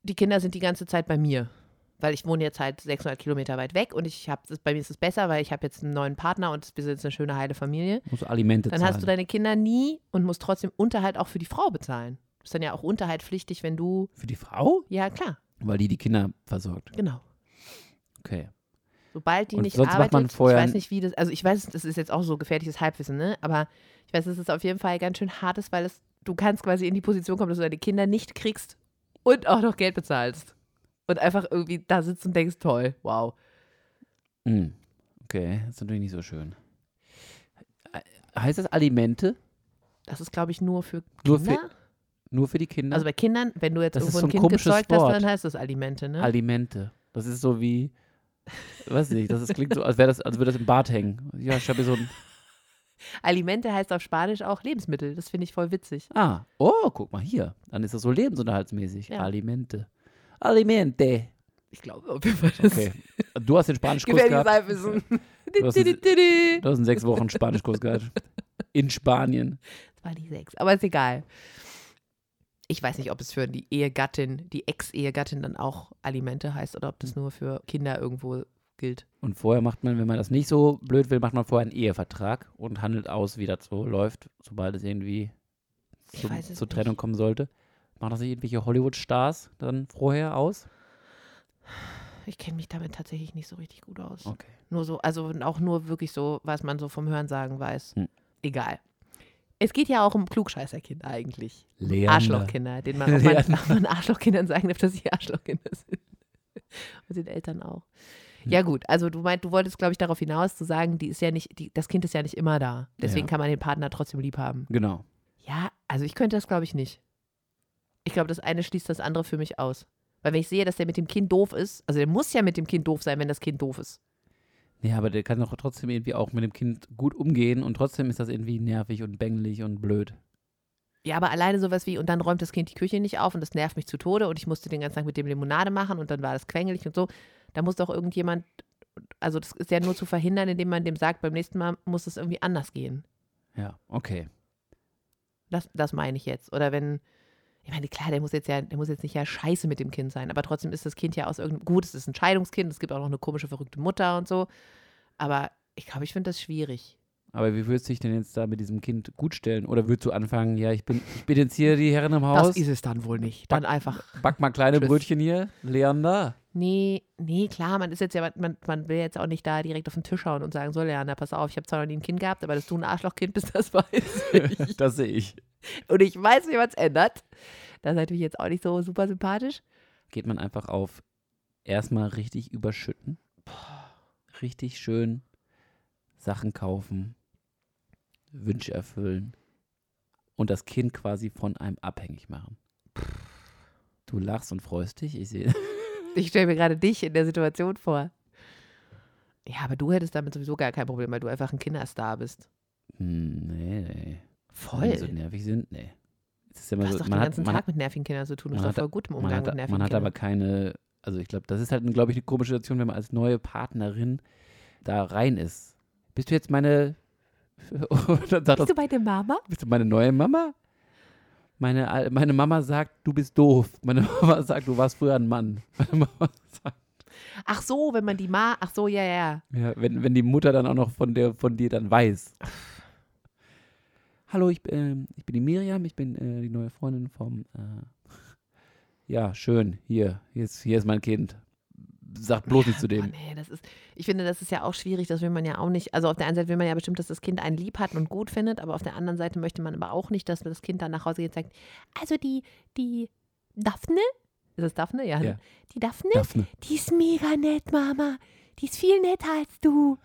die Kinder sind die ganze Zeit bei mir. Weil ich wohne jetzt halt 600 Kilometer weit weg und ich habe, bei mir ist es besser, weil ich habe jetzt einen neuen Partner und wir sind jetzt eine schöne heile Familie. Musst du Alimente Dann zahlen. hast du deine Kinder nie und musst trotzdem Unterhalt auch für die Frau bezahlen. Du bist dann ja auch unterhaltpflichtig, wenn du, Für die Frau? ja klar, Weil die die Kinder versorgt. genau. Okay. Sobald die Und nicht sonst macht arbeitet, man vorher ich weiß nicht, wie das, also ich weiß, das ist jetzt auch so gefährliches Halbwissen, ne? Aber ich weiß, dass es auf jeden Fall ganz schön hart ist, weil es, du kannst quasi in die Position kommen, dass du deine Kinder nicht kriegst und auch noch Geld bezahlst. Und einfach irgendwie da sitzt und denkst, toll, wow. Hm. Okay, das ist natürlich nicht so schön. He- Heißt das Alimente? Das ist, glaube ich, nur für Nur für- Kinder. Nur für die Kinder? also bei Kindern, wenn du jetzt Das irgendwo so ein ein Kind gezeugt hast, dann heißt das Alimente, ne? Alimente. Das ist so wie, weiß nicht, das ist, klingt so, als das, als würde das im Bad hängen. Ja, ich habe hier so ein, Alimente heißt auf Spanisch auch Lebensmittel. Das finde ich voll witzig. ah, oh, guck mal hier. Dann ist das so lebensunterhaltsmäßig. Ja. Alimente. Alimente. Ich glaube auf jeden Fall, Okay. Du hast den Spanischkurs gehabt. Halbwissen. Du hast, einen, du hast einen sechs Wochen Spanischkurs gehabt. In Spanien. Das war nicht sechs, aber ist egal. Ich weiß nicht, ob es für die Ehegattin, die Ex-Ehegattin dann auch Alimente heißt oder ob das nur für Kinder irgendwo gilt. Und vorher macht man, wenn man das nicht so blöd will, macht man vorher einen Ehevertrag und handelt aus, wie das so läuft, sobald es irgendwie weiß es zur Trennung kommen sollte. Machen das nicht irgendwelche Hollywood-Stars dann vorher aus? Ich kenne mich damit tatsächlich nicht so richtig gut aus. Okay. Nur so, also auch nur wirklich so, was man so vom Hörensagen weiß. Hm. Egal. Es geht ja auch um Klugscheißerkinder eigentlich. Leander. Arschlochkinder, denen man man, man Arschlochkindern sagen darf, dass sie Arschlochkinder sind. Und den Eltern auch. Hm. Ja, gut, also du meint, du wolltest, glaube ich, darauf hinaus zu sagen, die ist ja nicht, die, das Kind ist ja nicht immer da. Deswegen Ja. kann man den Partner trotzdem lieb haben. Genau. Ja, also ich könnte das, glaube ich, nicht. Ich glaube, das eine schließt das andere für mich aus. Weil wenn ich sehe, dass der mit dem Kind doof ist, also der muss ja mit dem Kind doof sein, wenn das Kind doof ist. Ja, aber der kann doch trotzdem irgendwie auch mit dem Kind gut umgehen und trotzdem ist das irgendwie nervig und bänglich und blöd. Ja, aber alleine sowas wie, und dann räumt das Kind die Küche nicht auf und das nervt mich zu Tode und ich musste den ganzen Tag mit dem Limonade machen und dann war das quengelig und so. Da muss doch irgendjemand, also das ist ja nur zu verhindern, indem man dem sagt, beim nächsten Mal muss es irgendwie anders gehen. Ja, okay. Das, das meine ich jetzt. Oder wenn, ich meine, klar, der muss jetzt ja, der muss jetzt nicht ja scheiße mit dem Kind sein, aber trotzdem ist das Kind ja aus irgendeinem, gut, es ist ein Scheidungskind, es gibt auch noch eine komische, verrückte Mutter und so. Aber ich glaube, ich finde das schwierig. Aber wie würdest du dich denn jetzt da mit diesem Kind gut stellen? Oder würdest du anfangen, ja, ich bin, ich bin jetzt hier die Herrin im Haus, Das ist es dann wohl nicht. Dann einfach. back mal kleine Tschüss. Brötchen hier, Leander. Nee, nee, klar, man ist jetzt ja, man, man will jetzt auch nicht da direkt auf den Tisch hauen und sagen, so Leander, pass auf, ich habe zwar noch nie ein Kind gehabt, aber dass du ein Arschlochkind bist, das weiß ich. das sehe ich. und ich weiß, wie man es ändert. Das ist natürlich jetzt auch nicht so super sympathisch. Geht man einfach auf erstmal richtig überschütten. Richtig schön Sachen kaufen, Wünsche erfüllen und das Kind quasi von einem abhängig machen. Du lachst und freust dich, ich sehe. Ich stelle mir gerade dich in der Situation vor. Ja, aber du hättest damit sowieso gar kein Problem, weil du einfach ein Kinderstar bist. Hm, nee, nee. Wenn Voll. die so nervig sind, nee. Es ist ja du immer hast so, doch den hat, ganzen man, Tag mit nervigen Kindern zu tun. Du bist hat- doch voll gut im Umgang hat, mit nervigen man hat aber Kindern. keine, also ich glaube, das ist halt, glaube ich, eine komische Situation, wenn man als neue Partnerin da rein ist. Bist du jetzt meine, sagt das, Bist du bei der Mama? bist du meine neue Mama? Meine, meine Mama sagt, du bist doof. Meine Mama sagt, du warst früher ein Mann. Meine Mama sagt, Ach so, wenn man die Ma, ach so, ja, ja. ja, wenn, wenn die Mutter dann auch noch von, der, von dir dann weiß. Hallo, ich, bin- ich bin die Miriam, ich bin äh, die neue Freundin vom. Äh, ja, schön, hier, hier ist, hier ist mein Kind. Sag bloß nicht zu dem. nee, das ist, ich finde, das ist ja auch schwierig, das will man ja auch nicht. Also auf der einen Seite will man ja bestimmt, dass das Kind einen lieb hat und gut findet, aber auf der anderen Seite möchte man aber auch nicht, dass das Kind dann nach Hause geht und sagt, also die, die Daphne, ist das Daphne? Ja. Ja. Die Daphne, Daphne. die ist mega nett, Mama. Die ist viel netter als du.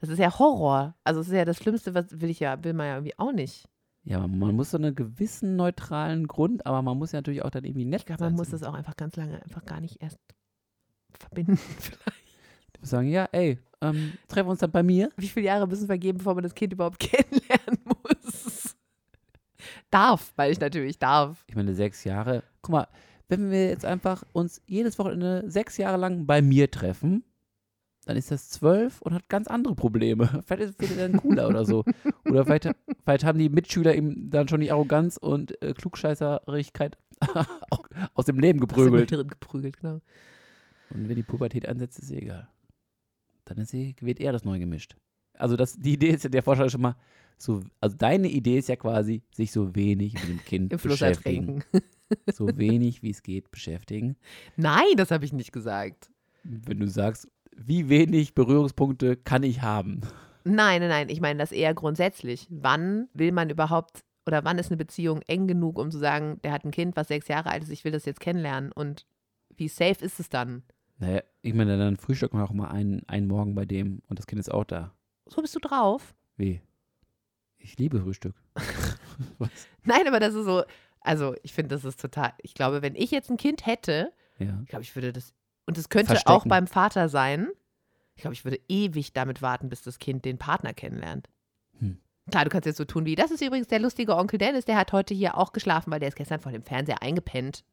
Das ist ja Horror. Also das ist ja das Schlimmste, was will ich ja, will man ja irgendwie auch nicht. Ja, man- muss so einen gewissen neutralen Grund, aber man muss ja natürlich auch dann irgendwie nett Ich glaube, sein man muss das auch einfach ganz lange einfach gar nicht erst verbinden. Vielleicht. sagen, ja, ey, ähm, treffen wir uns dann bei mir. Wie viele Jahre müssen vergehen, bevor man das Kind überhaupt kennenlernen muss? Darf, weil ich natürlich darf. Ich meine, sechs Jahre. Guck mal, wenn wir jetzt einfach uns jedes Wochenende sechs Jahre lang bei mir treffen, dann ist das zwölf und hat ganz andere Probleme. Vielleicht ist es dann cooler oder so. Oder vielleicht, vielleicht haben die Mitschüler ihm dann schon die Arroganz und äh, Klugscheißerigkeit aus dem Leben Aus dem geprügelt. Geprügelt, genau. Und wenn die Pubertät ansetzt, ist sie egal. Dann ist sie, wird eher das neu gemischt. Also das, die Idee ist ja, der Vorschlag ist schon mal, so, also deine Idee ist ja quasi, sich so wenig mit dem Kind Im Fluss beschäftigen. So wenig wie es geht beschäftigen. Nein, das habe ich nicht gesagt. Wenn du sagst, wie wenig Berührungspunkte kann ich haben? Nein, nein, nein. Ich meine das eher grundsätzlich. Wann will man überhaupt oder wann ist eine Beziehung eng genug, um zu sagen, der hat ein Kind, was sechs Jahre alt ist, ich will das jetzt kennenlernen und wie safe ist es dann? Naja, ich meine, dann frühstücken wir auch mal einen, einen Morgen bei dem und das Kind ist auch da. So bist du drauf? Wie? Ich liebe Frühstück. Nein, aber das ist so, also ich finde, das ist total, ich glaube, wenn ich jetzt ein Kind hätte, Ja. ich glaube, ich würde das, und es könnte Verstecken. auch beim Vater sein, ich glaube, ich würde ewig damit warten, bis das Kind den Partner kennenlernt. Hm. Klar, du kannst jetzt so tun wie, das ist übrigens der lustige Onkel Dennis, der hat heute hier auch geschlafen, weil der ist gestern vor dem Fernseher eingepennt.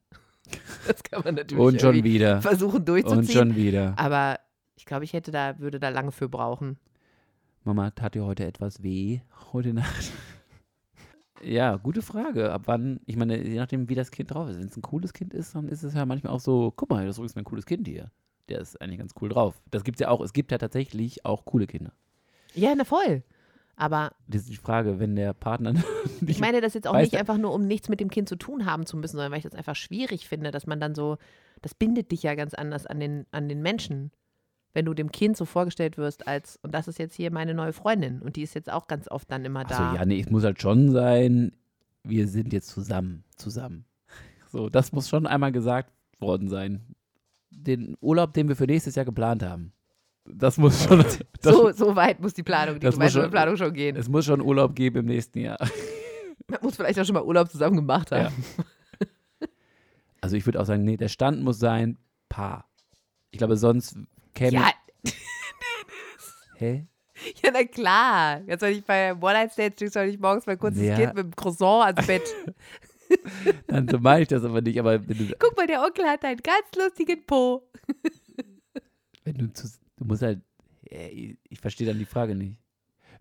Das kann man natürlich Und schon wieder. versuchen durchzuziehen. Und schon wieder. Aber ich glaube, ich hätte da, würde da lange für brauchen. Mama, tat dir heute etwas weh? Heute Nacht? ja, gute Frage. Ab wann, ich meine, je nachdem, wie das Kind drauf ist. Wenn es ein cooles Kind ist, dann ist es ja manchmal auch so, guck mal, das ist übrigens mein cooles Kind hier. Der ist eigentlich ganz cool drauf. Das gibt es ja auch. Es gibt ja tatsächlich auch coole Kinder. Ja, na voll. Aber Das ist die Frage, wenn der Partner ich meine das jetzt auch nicht einfach nur, um nichts mit dem Kind zu tun haben zu müssen, sondern weil ich das einfach schwierig finde, dass man dann so, das bindet dich ja ganz anders an den, an den Menschen. Wenn du dem Kind so vorgestellt wirst als, und das ist jetzt hier meine neue Freundin und die ist jetzt auch ganz oft dann immer da. Achso, ja, nee, es muss halt schon sein, wir sind jetzt zusammen, zusammen. So, das muss schon einmal gesagt worden sein. Den Urlaub, den wir für nächstes Jahr geplant haben. Das muss schon, das, so, so weit muss die Planung, die gemeinsame schon- Planung schon gehen. es muss schon Urlaub geben im nächsten Jahr. Man muss vielleicht auch schon mal Urlaub zusammen gemacht haben. Also ich würde auch sagen, nee, der Stand muss sein, Paar. Ich glaube, sonst käme. Ja, Hä? ja, na klar. Jetzt soll ich bei One-Night-Stands, kriegst du nicht morgens mal kurz Ja. Kind mit dem Croissant ans Bett. Dann so meine ich das aber nicht, aber Guck mal, der Onkel hat einen ganz lustigen Po. wenn du, zu, du musst halt, ich, verstehe dann die Frage nicht.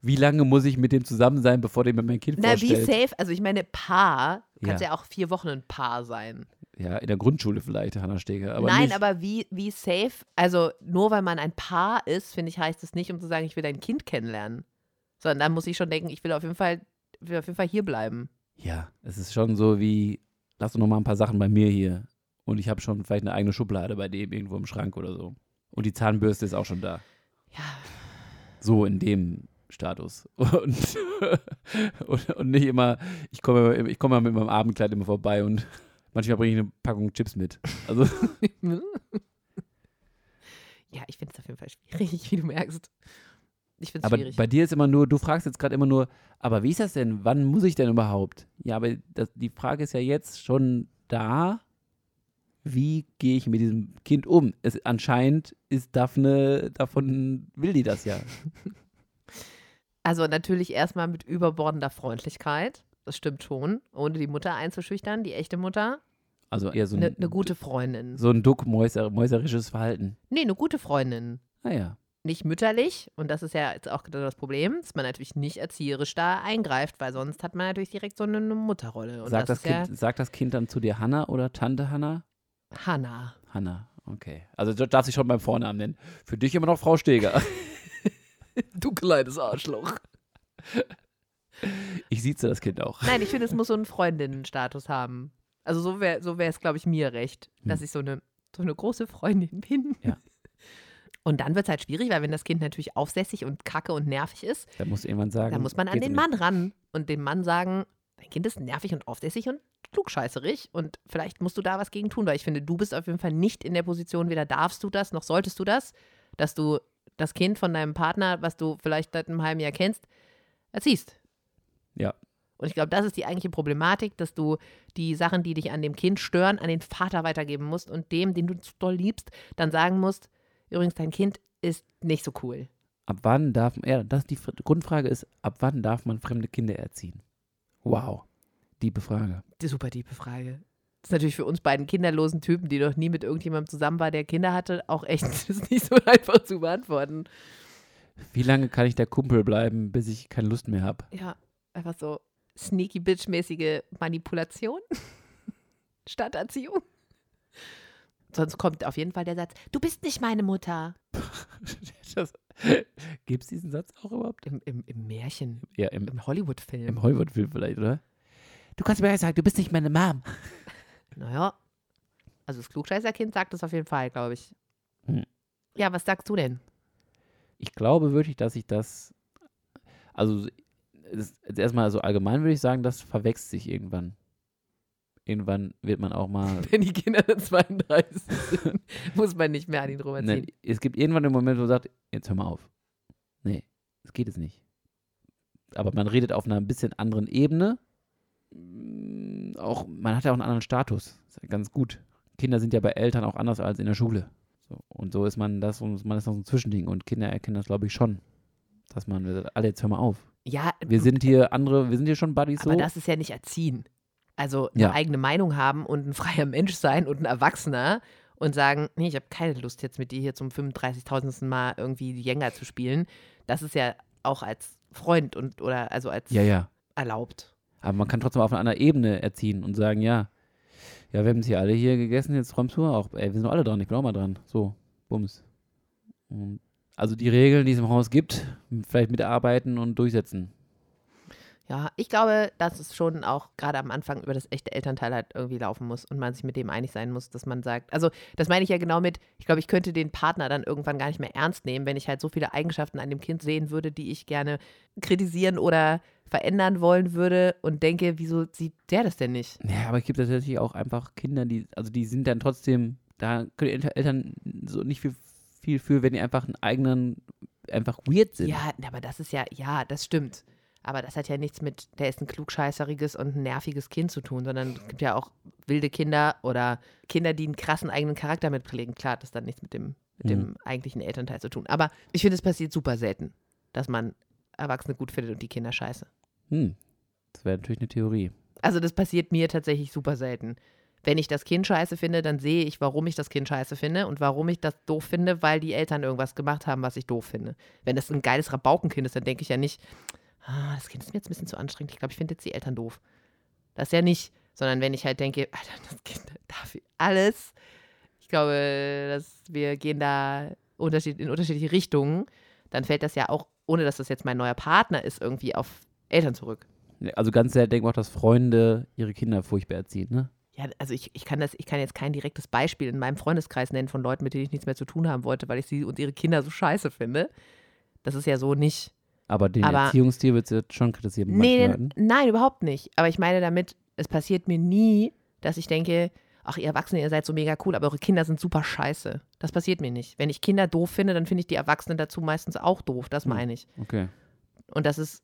Wie lange muss ich mit dem zusammen sein, bevor der mir mein Kind Na, wie vorstellt? safe, also ich meine, Paar, du kannst Ja. ja. auch vier Wochen ein Paar sein. Ja, in der Grundschule vielleicht, Hanna Steger. Aber Nein, nicht, aber wie, wie safe, also nur weil man ein Paar ist, finde ich, heißt es nicht, um zu sagen, ich will dein Kind kennenlernen. Sondern dann muss ich schon denken, ich will auf jeden Fall, will auf jeden Fall hier bleiben. Ja, es ist schon so wie, lass doch noch mal ein paar Sachen bei mir hier. Und ich habe schon vielleicht eine eigene Schublade bei dem irgendwo im Schrank oder so. Und die Zahnbürste ist auch schon da. Ja, So in dem Status. Und, und, und nicht immer, ich komme ich immer mit meinem Abendkleid immer vorbei und manchmal bringe ich eine Packung Chips mit. Also, ja ich finde es auf jeden Fall schwierig, wie du merkst. Ich finde es aber schwierig. bei dir ist immer nur, du fragst jetzt gerade immer nur, aber wie ist das denn? Wann muss ich denn überhaupt? Ja, aber das, die Frage ist ja jetzt schon da. Wie gehe ich mit diesem Kind um? Es, anscheinend ist Daphne, davon will die das ja. Also natürlich erstmal mit überbordender Freundlichkeit. Das stimmt schon. Ohne die Mutter einzuschüchtern, die echte Mutter. Also eher so ein, Eine ne gute Freundin. so ein duckmäuserisches Verhalten. Nee, eine gute Freundin. Naja. Nicht mütterlich. Und das ist ja jetzt auch genau das Problem, dass man natürlich nicht erzieherisch da eingreift, weil sonst hat man natürlich direkt so eine, Mutterrolle. Und Sagt das, das, kind, sagt das Kind dann zu dir Hanna oder Tante Hanna? Ja Hannah. Hanna, okay. Also du darfst dich schon beim Vornamen nennen. Für dich immer noch Frau Steger. Du kleines Arschloch. Ich sieze das Kind auch. Nein, ich finde, es muss so einen Freundinnenstatus haben. Also so wäre so es, glaube ich, mir recht, dass ich so eine, so eine große Freundin bin. Ja. Und dann wird es halt schwierig, weil wenn das Kind natürlich aufsässig und kacke und nervig ist, Da muss jemand sagen. dann muss man an den nicht. Mann ran und dem Mann sagen, dein Kind ist nervig und aufsässig und klugscheißerig und vielleicht musst du da was gegen tun, weil ich finde, du bist auf jeden Fall nicht in der Position, weder darfst du das, noch solltest du das, dass du das Kind von deinem Partner, was du vielleicht seit einem halben Jahr kennst, erziehst. Ja. Und ich glaube, das ist die eigentliche Problematik, dass du die Sachen, die dich an dem Kind stören, an den Vater weitergeben musst und dem, den du zu doll liebst, dann sagen musst, übrigens, dein Kind ist nicht so cool. Ab wann darf ja, das die Fr- Grundfrage ist, ab wann darf man fremde Kinder erziehen? Wow. Diebe Frage. Die super tiefe Frage. Das ist natürlich für uns beiden kinderlosen Typen, die noch nie mit irgendjemandem zusammen war, der Kinder hatte, auch echt ist nicht so einfach zu beantworten. Wie lange kann ich der Kumpel bleiben, bis ich keine Lust mehr habe? Ja, einfach so sneaky bitch-mäßige Manipulation statt Erziehung. Sonst kommt auf jeden Fall der Satz, du bist nicht meine Mutter. Gibt es diesen Satz auch überhaupt? Im, im, im Märchen, Ja, im, im Hollywood-Film. im Hollywood-Film vielleicht, oder? Du kannst mir ja sagen, du bist nicht meine Mom. Naja, also das Klugscheißerkind sagt das auf jeden Fall, glaube ich. Hm. Ja, was sagst du denn? Ich glaube wirklich, dass ich das, also es- jetzt erstmal so allgemein würde ich sagen, das verwechselt sich irgendwann. Irgendwann wird man auch mal, Wenn die Kinder dann 32 sind, muss man nicht mehr an ihn drüber ziehen. Nein, es gibt irgendwann den Moment, wo man sagt, jetzt hör mal auf. Nee, das geht es nicht. Aber man redet auf einer ein bisschen anderen Ebene. Mm, Auch, man hat ja auch einen anderen Status. Ist ja ganz gut. Kinder sind ja bei Eltern auch anders als in der Schule. So, und so ist man das und man ist noch so ein Zwischending. Und Kinder erkennen das, glaube ich, schon. Dass man sagt, alle, jetzt hör mal auf. Ja, Wir sind hier andere, wir sind hier schon Buddies aber so. das ist ja nicht erziehen. Also eine Ja. eigene Meinung haben und ein freier Mensch sein und ein Erwachsener und sagen, nee, ich habe keine Lust jetzt mit dir hier zum 35.000. Mal irgendwie die Jenga zu spielen. Das ist ja auch als Freund und oder also als Ja, ja. erlaubt. Aber man kann trotzdem auf einer Ebene erziehen und sagen, ja, ja, wir haben es hier alle hier gegessen, jetzt räumst du auch. Ey, wir sind alle dran, ich bin auch mal dran. So, bums. Also die Regeln, die es im Haus gibt, vielleicht mitarbeiten und durchsetzen. Ja, ich glaube, dass es schon auch gerade am Anfang über das echte Elternteil halt irgendwie laufen muss und man sich mit dem einig sein muss, dass man sagt, also das meine ich ja genau mit, ich glaube, ich könnte den Partner dann irgendwann gar nicht mehr ernst nehmen, wenn ich halt so viele Eigenschaften an dem Kind sehen würde, die ich gerne kritisieren oder verändern wollen würde und denke, wieso sieht der das denn nicht? Ja, aber es gibt tatsächlich auch einfach Kinder, die, also die sind dann trotzdem, da können die Eltern so nicht viel, viel für, wenn die einfach einen eigenen, einfach weird sind. Ja, aber das ist ja, ja, das stimmt. Aber das hat ja nichts mit, der ist ein klugscheißeriges und ein nerviges Kind zu tun, sondern es gibt ja auch wilde Kinder oder Kinder, die einen krassen eigenen Charakter mitprägen. Klar, das hat dann nichts mit dem, mit dem eigentlichen Elternteil zu tun. Aber ich finde, es passiert super selten, dass man Erwachsene gut findet und die Kinder scheiße. Hm. Das wäre natürlich eine Theorie. Also das passiert mir tatsächlich super selten. Wenn ich das Kind scheiße finde, dann sehe ich, warum ich das Kind scheiße finde und warum ich das doof finde, weil die Eltern irgendwas gemacht haben, was ich doof finde. Wenn das ein geiles Rabaukenkind ist, dann denke ich ja nicht, ah, das Kind ist mir jetzt ein bisschen zu anstrengend. Ich glaube, ich finde jetzt die Eltern doof. Das ja nicht. Sondern wenn ich halt denke, Alter, das Kind darf alles. Ich glaube, dass wir gehen da unterschied in unterschiedliche Richtungen. Dann fällt das ja auch, ohne dass das jetzt mein neuer Partner ist, irgendwie auf Eltern zurück. Also ganz man auch, dass Freunde ihre Kinder furchtbar erziehen, ne? Ja, also ich, ich kann das, ich kann jetzt kein direktes Beispiel in meinem Freundeskreis nennen von Leuten, mit denen ich nichts mehr zu tun haben wollte, weil ich sie und ihre Kinder so scheiße finde. Das ist ja so nicht. Aber den Aber- Erziehungsstil wird jetzt schon kritisiert mit Nee, Leuten. nein, überhaupt nicht. Aber ich meine damit, es passiert mir nie, dass ich denke, ach, ihr Erwachsene, ihr seid so mega cool, aber eure Kinder sind super scheiße. Das passiert mir nicht. Wenn ich Kinder doof finde, dann finde ich die Erwachsenen dazu meistens auch doof. Das Hm. meine ich. Okay. Und das ist,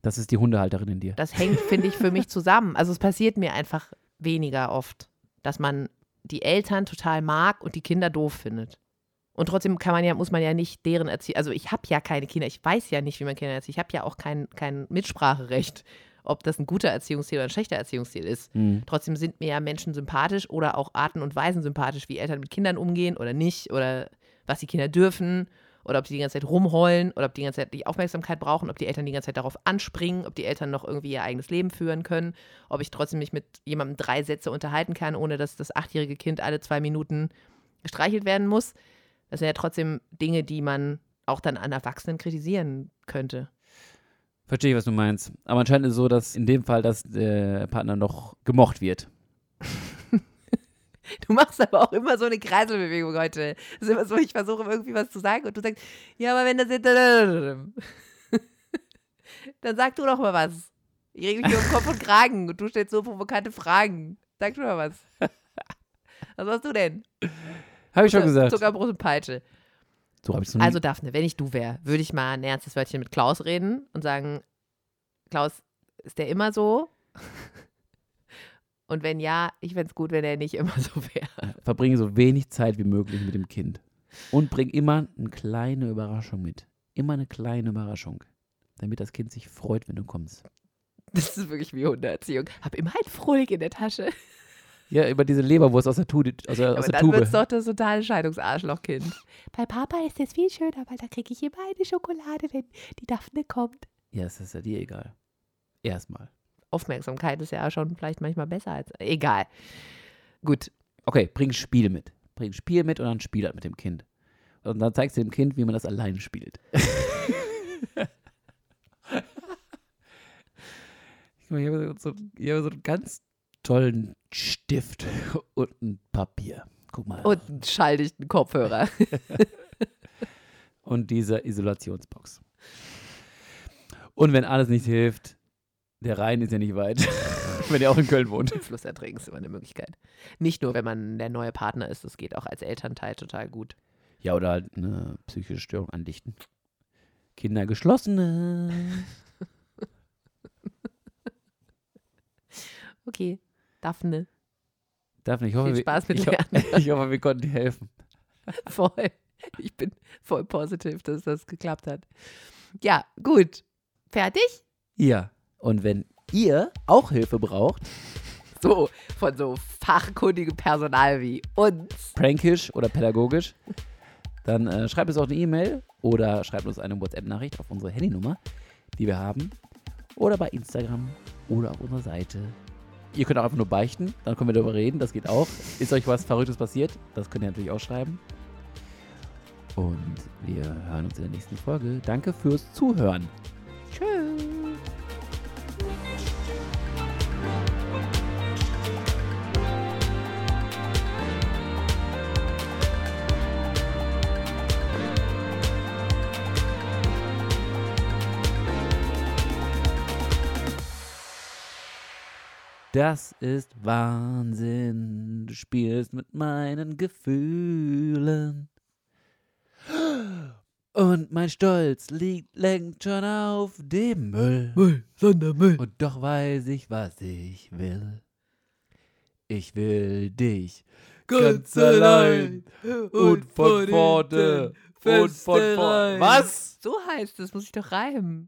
Das ist die Hundehalterin in dir. das hängt, finde ich, für mich zusammen. Also es passiert mir einfach weniger oft, dass man die Eltern total mag und die Kinder doof findet. Und trotzdem kann man ja, muss man ja nicht deren erziehen. Also ich habe ja keine Kinder, ich weiß ja nicht, wie man Kinder erzieht. Ich habe ja auch kein, kein Mitspracherecht, ob das ein guter Erziehungsstil oder ein schlechter Erziehungsstil ist. Hm. Trotzdem sind mir ja Menschen sympathisch oder auch Arten und Weisen sympathisch, wie Eltern mit Kindern umgehen oder nicht oder was die Kinder dürfen oder ob die die ganze Zeit rumheulen oder ob die ganze Zeit die Aufmerksamkeit brauchen, ob die Eltern die ganze Zeit darauf anspringen, ob die Eltern noch irgendwie ihr eigenes Leben führen können, ob ich trotzdem mich mit jemandem drei Sätze unterhalten kann, ohne dass das achtjährige Kind alle zwei Minuten gestreichelt werden muss. Das sind ja trotzdem Dinge, die man auch dann an Erwachsenen kritisieren könnte. Verstehe ich, was du meinst. Aber anscheinend ist es so, dass in dem Fall, dass der Partner noch gemocht wird. Du machst aber auch immer so eine Kreiselbewegung heute. Das ist immer so, ich versuche irgendwie was zu sagen und du sagst, ja, aber wenn das jetzt. Dann sag du doch mal was. Ich reg mich nur um Kopf und Kragen und du stellst so provokante Fragen. Sag du mal was. Was machst du denn? Habe ich schon gesagt. Zuckerbrot und Peitsche. So habe ich so nie- Also Daphne, wenn ich du wäre, würde ich mal ein ernstes Wörtchen mit Klaus reden und sagen, Klaus, ist der immer so? Und wenn ja, ich fände es gut, wenn er nicht immer so wäre. verbringe so wenig Zeit wie möglich mit dem Kind. Und bring immer eine kleine Überraschung mit. Immer eine kleine Überraschung. Damit das Kind sich freut, wenn du kommst. Das ist wirklich wie Hundeerziehung. Hab immer ein Frohlig in der Tasche. Ja, über diese Leberwurst aus der, tu aus der, aus Aber der dann Tube. wird es doch das totale Scheidungsarschlochkind. Bei Papa ist es viel schöner, weil da kriege ich immer eine Schokolade, wenn die Daphne kommt. Ja, es ist ja dir egal. Erstmal. Aufmerksamkeit ist ja schon vielleicht manchmal besser als. Egal. Gut. Okay, bring Spiel mit. Bring Spiel mit und dann spiel halt mit dem Kind. Und dann zeigst du dem Kind, wie man das allein spielt. Ich habe so, ich habe so einen ganz tollen Stift und ein Papier. Guck mal. Und einen schalldichten Kopfhörer. und diese Isolationsbox. Und wenn alles nicht hilft, der Rhein ist ja nicht weit, wenn ihr auch in Köln wohnt. Fluss ertrinken ist immer eine Möglichkeit. Nicht nur, wenn man der neue Partner ist, das geht auch als Elternteil total gut. Ja, oder halt eine psychische Störung andichten. Kinder geschlossene. Okay. Daphne, Daphne, ich hoffe, Viel wir- Spaß mit ich, Lernen. ich hoffe, wir konnten dir helfen. voll. Ich bin voll positiv, dass das geklappt hat. Ja, gut. Fertig? Ja. Und wenn ihr auch Hilfe braucht, So, von so fachkundigem Personal wie uns. prankisch oder pädagogisch, dann äh, schreibt uns auch eine E-Mail oder schreibt uns eine WhatsApp-Nachricht auf unsere Handynummer, die wir haben. Oder bei Instagram oder auf unserer Seite. Ihr könnt auch einfach nur beichten, dann können wir darüber reden, das geht auch. Ist euch was Verrücktes passiert? Das könnt ihr natürlich auch schreiben. Und wir hören uns in der nächsten Folge. Danke fürs Zuhören. Das ist Wahnsinn. Du spielst mit meinen Gefühlen. Und mein Stolz liegt längst schon auf dem Müll. Müll, Sondermüll. Und doch weiß ich, was ich will. Ich will dich Ganz allein und von vorne und von vorne. Was? So heißt es, muss ich doch reimen.